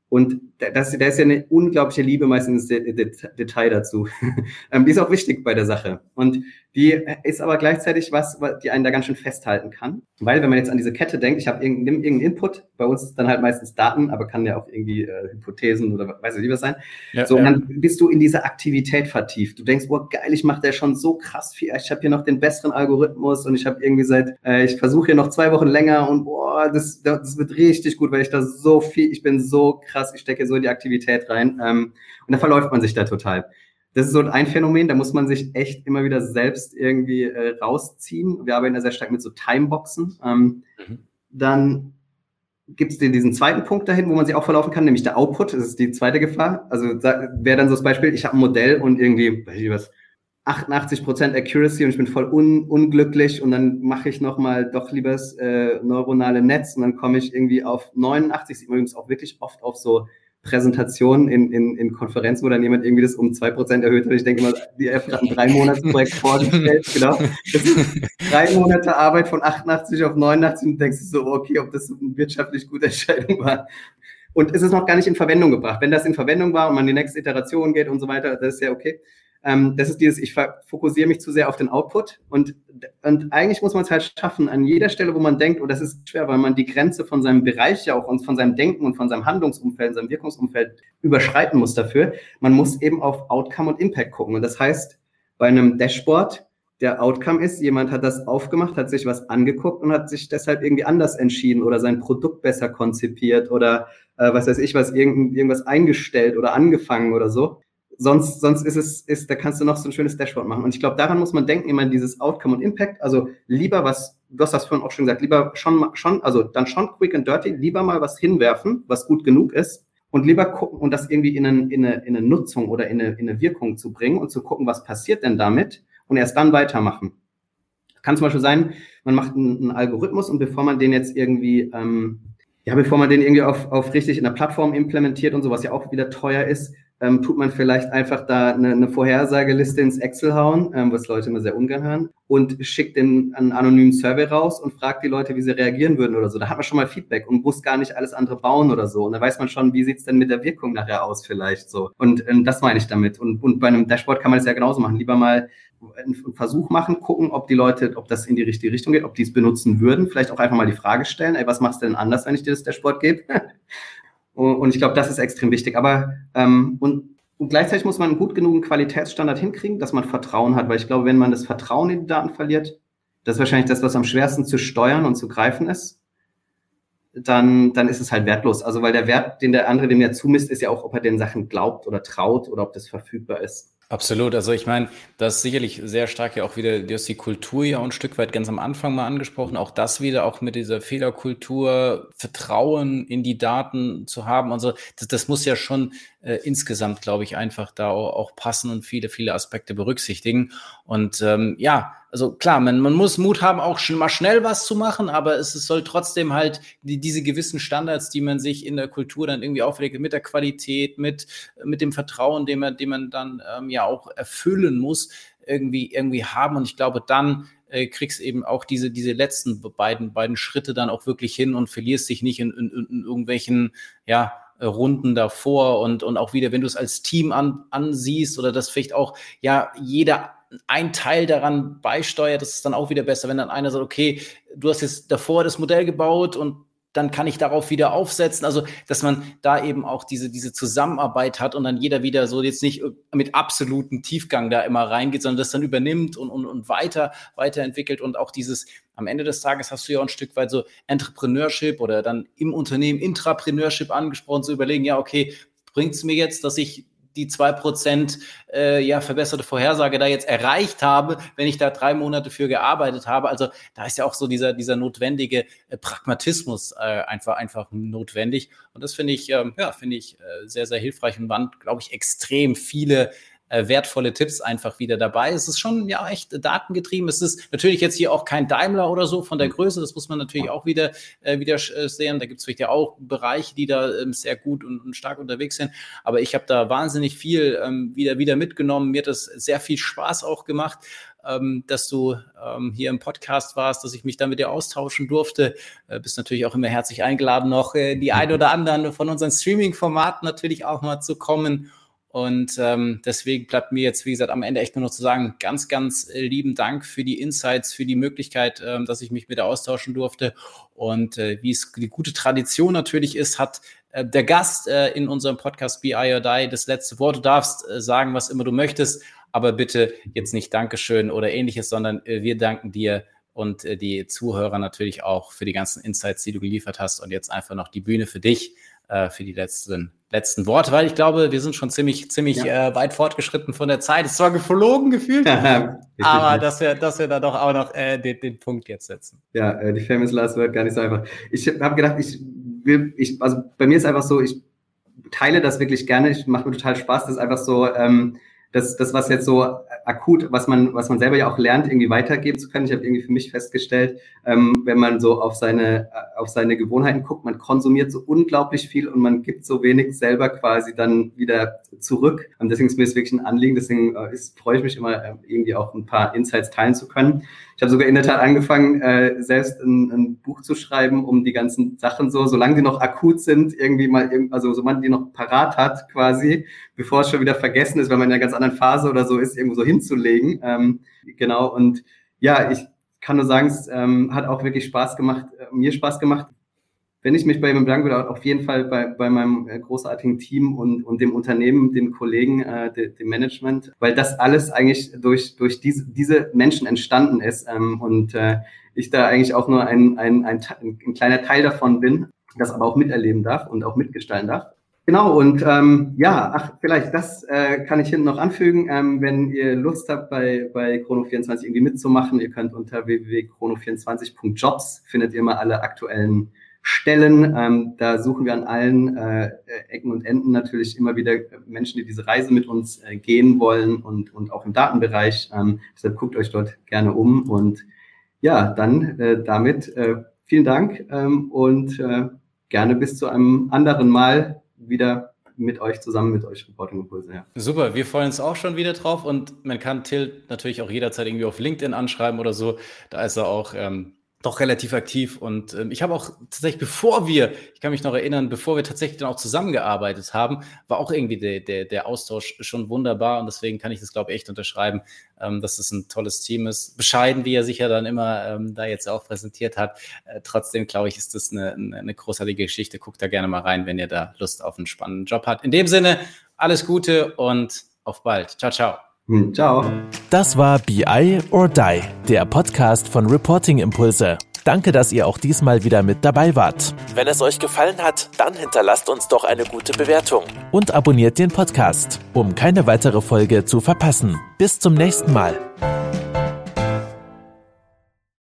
und das, da ist ja eine unglaubliche Liebe meistens Detail dazu. Ähm, die ist auch wichtig bei der Sache. Und die ist aber gleichzeitig was, die einen da ganz schön festhalten kann. Weil wenn man jetzt an diese Kette denkt, ich habe irgendeinen, irgendeinen Input, bei uns ist dann halt meistens Daten, aber kann ja auch irgendwie äh, Hypothesen oder weiß ich nicht was sein. Ja, so, und dann bist du in diese Aktivität vertieft. Du denkst, boah, geil, ich mache da schon so krass viel. Ich habe hier noch den besseren Algorithmus und ich habe irgendwie seit, äh, ich versuche hier noch zwei Wochen länger und boah, das, das wird richtig gut, weil ich da so viel, ich bin so krass, ich stecke so in die Aktivität rein. Ähm, und da verläuft man sich da total das ist so ein Phänomen, da muss man sich echt immer wieder selbst irgendwie äh, rausziehen. Wir arbeiten da sehr stark mit so Timeboxen. Ähm, mhm. Dann gibt es diesen zweiten Punkt dahin, wo man sich auch verlaufen kann, nämlich der Output. Das ist die zweite Gefahr. Also wäre dann so das Beispiel, ich habe ein Modell und irgendwie, weiß ich was, 88% Accuracy und ich bin voll un unglücklich und dann mache ich nochmal doch lieber das äh, neuronale Netz und dann komme ich irgendwie auf 89, sieht man übrigens auch wirklich oft auf so Präsentationen in, in, in Konferenzen, wo dann jemand irgendwie das um zwei Prozent erhöht hat. Ich denke mal, die hat ein drei Monats Projekt vorgestellt, genau. Das ist drei Monate Arbeit von 88 auf 89 und denkst du so, okay, ob das eine wirtschaftlich gute Entscheidung war. Und es ist noch gar nicht in Verwendung gebracht. Wenn das in Verwendung war und man die nächste Iteration geht und so weiter, das ist ja okay. Ähm, das ist dieses, ich fokussiere mich zu sehr auf den Output und, und eigentlich muss man es halt schaffen, an jeder Stelle, wo man denkt, und das ist schwer, weil man die Grenze von seinem Bereich ja auch und von seinem Denken und von seinem Handlungsumfeld, seinem Wirkungsumfeld überschreiten muss dafür. Man muss eben auf Outcome und Impact gucken. Und das heißt, bei einem Dashboard, der Outcome ist, jemand hat das aufgemacht, hat sich was angeguckt und hat sich deshalb irgendwie anders entschieden oder sein Produkt besser konzipiert oder äh, was weiß ich was, irgend, irgendwas eingestellt oder angefangen oder so sonst, sonst ist es, ist, da kannst du noch so ein schönes Dashboard machen. Und ich glaube, daran muss man denken, immer dieses Outcome und Impact. Also lieber was, du hast das vorhin auch schon gesagt, lieber schon, schon, also dann schon quick and dirty, lieber mal was hinwerfen, was gut genug ist. Und lieber gucken und das irgendwie in eine, in eine, in eine Nutzung oder in eine, in eine Wirkung zu bringen und zu gucken, was passiert denn damit und erst dann weitermachen. Kann zum Beispiel sein, man macht einen, einen Algorithmus und bevor man den jetzt irgendwie, ähm, ja, bevor man den irgendwie auf, auf richtig in der Plattform implementiert und sowas ja auch wieder teuer ist, ähm, tut man vielleicht einfach da eine, eine Vorhersageliste ins Excel hauen, ähm, was Leute immer sehr ungern hören, und schickt den, einen anonymen Survey raus und fragt die Leute, wie sie reagieren würden oder so. Da hat man schon mal Feedback und muss gar nicht alles andere bauen oder so. Und da weiß man schon, wie sieht's denn mit der Wirkung nachher aus vielleicht so. Und ähm, das meine ich damit. Und, und bei einem Dashboard kann man das ja genauso machen. Lieber mal einen Versuch machen, gucken, ob die Leute, ob das in die richtige Richtung geht, ob die es benutzen würden. Vielleicht auch einfach mal die Frage stellen, ey, was machst du denn anders, wenn ich dir das Dashboard gebe? Und ich glaube, das ist extrem wichtig. Aber ähm, und, und gleichzeitig muss man einen gut genugen Qualitätsstandard hinkriegen, dass man Vertrauen hat. Weil ich glaube, wenn man das Vertrauen in die Daten verliert, das ist wahrscheinlich das, was am schwersten zu steuern und zu greifen ist, dann, dann ist es halt wertlos. Also weil der Wert, den der andere dem ja zumisst, ist ja auch, ob er den Sachen glaubt oder traut oder ob das verfügbar ist. Absolut. Also ich meine, das ist sicherlich sehr stark ja auch wieder, du hast die Kultur ja ein Stück weit ganz am Anfang mal angesprochen. Auch das wieder, auch mit dieser Fehlerkultur, Vertrauen in die Daten zu haben und so. Das, das muss ja schon äh, insgesamt, glaube ich, einfach da auch, auch, passen und viele, viele Aspekte berücksichtigen. Und ähm, ja, also klar, man, man muss Mut haben, auch schon mal schnell was zu machen, aber es, es soll trotzdem halt die, diese gewissen Standards, die man sich in der Kultur dann irgendwie auflegt, mit der Qualität, mit, mit dem Vertrauen, den man, den man dann ähm, ja auch erfüllen muss, irgendwie, irgendwie haben. Und ich glaube, dann äh, kriegst eben auch diese, diese letzten beiden, beiden Schritte dann auch wirklich hin und verlierst dich nicht in, in, in irgendwelchen, ja, Runden davor und, und auch wieder, wenn du es als Team an, ansiehst oder das vielleicht auch, ja, jeder ein Teil daran beisteuert, das ist dann auch wieder besser, wenn dann einer sagt, okay, du hast jetzt davor das Modell gebaut und dann kann ich darauf wieder aufsetzen. Also, dass man da eben auch diese, diese Zusammenarbeit hat und dann jeder wieder so jetzt nicht mit absolutem Tiefgang da immer reingeht, sondern das dann übernimmt und, und, und weiter, weiterentwickelt und auch dieses, am Ende des Tages hast du ja ein Stück weit so Entrepreneurship oder dann im Unternehmen Intrapreneurship angesprochen, zu überlegen, ja, okay, bringt es mir jetzt, dass ich die zwei Prozent äh, ja, verbesserte Vorhersage da jetzt erreicht habe, wenn ich da drei Monate für gearbeitet habe. Also da ist ja auch so dieser, dieser notwendige äh, Pragmatismus äh, einfach, einfach notwendig. Und das finde ich, ähm, ja, finde ich äh, sehr, sehr hilfreich und waren, glaube ich, extrem viele äh, wertvolle Tipps einfach wieder dabei. Es ist schon ja echt datengetrieben. Es ist natürlich jetzt hier auch kein Daimler oder so von der mhm. Größe. Das muss man natürlich auch wieder, äh, wieder äh, sehen. Da gibt es vielleicht ja auch Bereiche, die da ähm, sehr gut und, und, stark unterwegs sind. Aber ich habe da wahnsinnig viel ähm, wieder, wieder mitgenommen. Mir hat das sehr viel Spaß auch gemacht. Ähm, dass du ähm, hier im Podcast warst, dass ich mich da mit dir austauschen durfte. Äh, bist natürlich auch immer herzlich eingeladen, noch äh, die ein oder anderen von unseren Streaming-Formaten natürlich auch mal zu kommen und ähm, deswegen bleibt mir jetzt, wie gesagt, am Ende echt nur noch zu sagen, ganz, ganz äh, lieben Dank für die Insights, für die Möglichkeit, ähm, dass ich mich mit austauschen durfte. Und äh, wie es die gute Tradition natürlich ist, hat äh, der Gast äh, in unserem Podcast Be I or Die das letzte Wort. Du darfst äh, sagen, was immer du möchtest, aber bitte jetzt nicht Dankeschön oder ähnliches, sondern äh, wir danken dir und die Zuhörer natürlich auch für die ganzen Insights, die du geliefert hast. Und jetzt einfach noch die Bühne für dich, äh, für die letzten letzten Worte, weil ich glaube, wir sind schon ziemlich, ziemlich ja. äh, weit fortgeschritten von der Zeit. Es ist zwar geflogen gefühlt, aber dass wir, dass wir da doch auch noch äh, den, den Punkt jetzt setzen. Ja, äh, die Famous Last Word gar nicht so einfach. Ich habe gedacht, ich will, ich, also bei mir ist einfach so, ich teile das wirklich gerne, ich mache mir total Spaß, das ist einfach so, ähm, das, das, was jetzt so akut, was man, was man selber ja auch lernt, irgendwie weitergeben zu können. Ich habe irgendwie für mich festgestellt, ähm, wenn man so auf seine, auf seine Gewohnheiten guckt, man konsumiert so unglaublich viel und man gibt so wenig selber quasi dann wieder zurück. Und deswegen ist mir das wirklich ein Anliegen, deswegen äh, ist, freue ich mich immer, äh, irgendwie auch ein paar Insights teilen zu können. Ich habe sogar in der Tat angefangen, äh, selbst ein, ein, Buch zu schreiben, um die ganzen Sachen so, solange die noch akut sind, irgendwie mal, also so man die noch parat hat quasi, bevor es schon wieder vergessen ist, wenn man in einer ganz anderen Phase oder so ist, irgendwo so hinzulegen. Ähm, genau, und ja, ich kann nur sagen, es ähm, hat auch wirklich Spaß gemacht, äh, mir Spaß gemacht, wenn ich mich bei ihm bedanken würde, auf jeden Fall bei, bei meinem äh, großartigen Team und, und dem Unternehmen, den Kollegen, äh, de, dem Management, weil das alles eigentlich durch, durch diese, diese Menschen entstanden ist ähm, und äh, ich da eigentlich auch nur ein, ein, ein, ein kleiner Teil davon bin, das aber auch miterleben darf und auch mitgestalten darf. Genau, und ähm, ja, ach, vielleicht das äh, kann ich hinten noch anfügen. Ähm, wenn ihr Lust habt, bei, bei Chrono24 irgendwie mitzumachen, ihr könnt unter www.chrono24.jobs findet ihr mal alle aktuellen Stellen. Ähm, da suchen wir an allen äh, Ecken und Enden natürlich immer wieder Menschen, die diese Reise mit uns äh, gehen wollen und, und auch im Datenbereich. Ähm, deshalb guckt euch dort gerne um. Und ja, dann äh, damit äh, vielen Dank ähm, und äh, gerne bis zu einem anderen Mal wieder mit euch zusammen, mit euch Reporting Impulse. Ja. Super, wir freuen uns auch schon wieder drauf und man kann Till natürlich auch jederzeit irgendwie auf LinkedIn anschreiben oder so. Da ist er auch ähm, doch relativ aktiv. Und ähm, ich habe auch tatsächlich, bevor wir, ich kann mich noch erinnern, bevor wir tatsächlich dann auch zusammengearbeitet haben, war auch irgendwie der, der, der Austausch schon wunderbar. Und deswegen kann ich das, glaube ich, echt unterschreiben, ähm, dass es ein tolles Team ist. Bescheiden, wie er sich ja dann immer ähm, da jetzt auch präsentiert hat. Äh, trotzdem, glaube ich, ist das eine, eine großartige Geschichte. Guckt da gerne mal rein, wenn ihr da Lust auf einen spannenden Job habt. In dem Sinne, alles Gute und auf bald. Ciao, ciao. Hm, ciao. Das war BI or Die, der Podcast von Reporting Impulse. Danke, dass ihr auch diesmal wieder mit dabei wart. Wenn es euch gefallen hat, dann hinterlasst uns doch eine gute Bewertung. Und abonniert den Podcast, um keine weitere Folge zu verpassen. Bis zum nächsten Mal.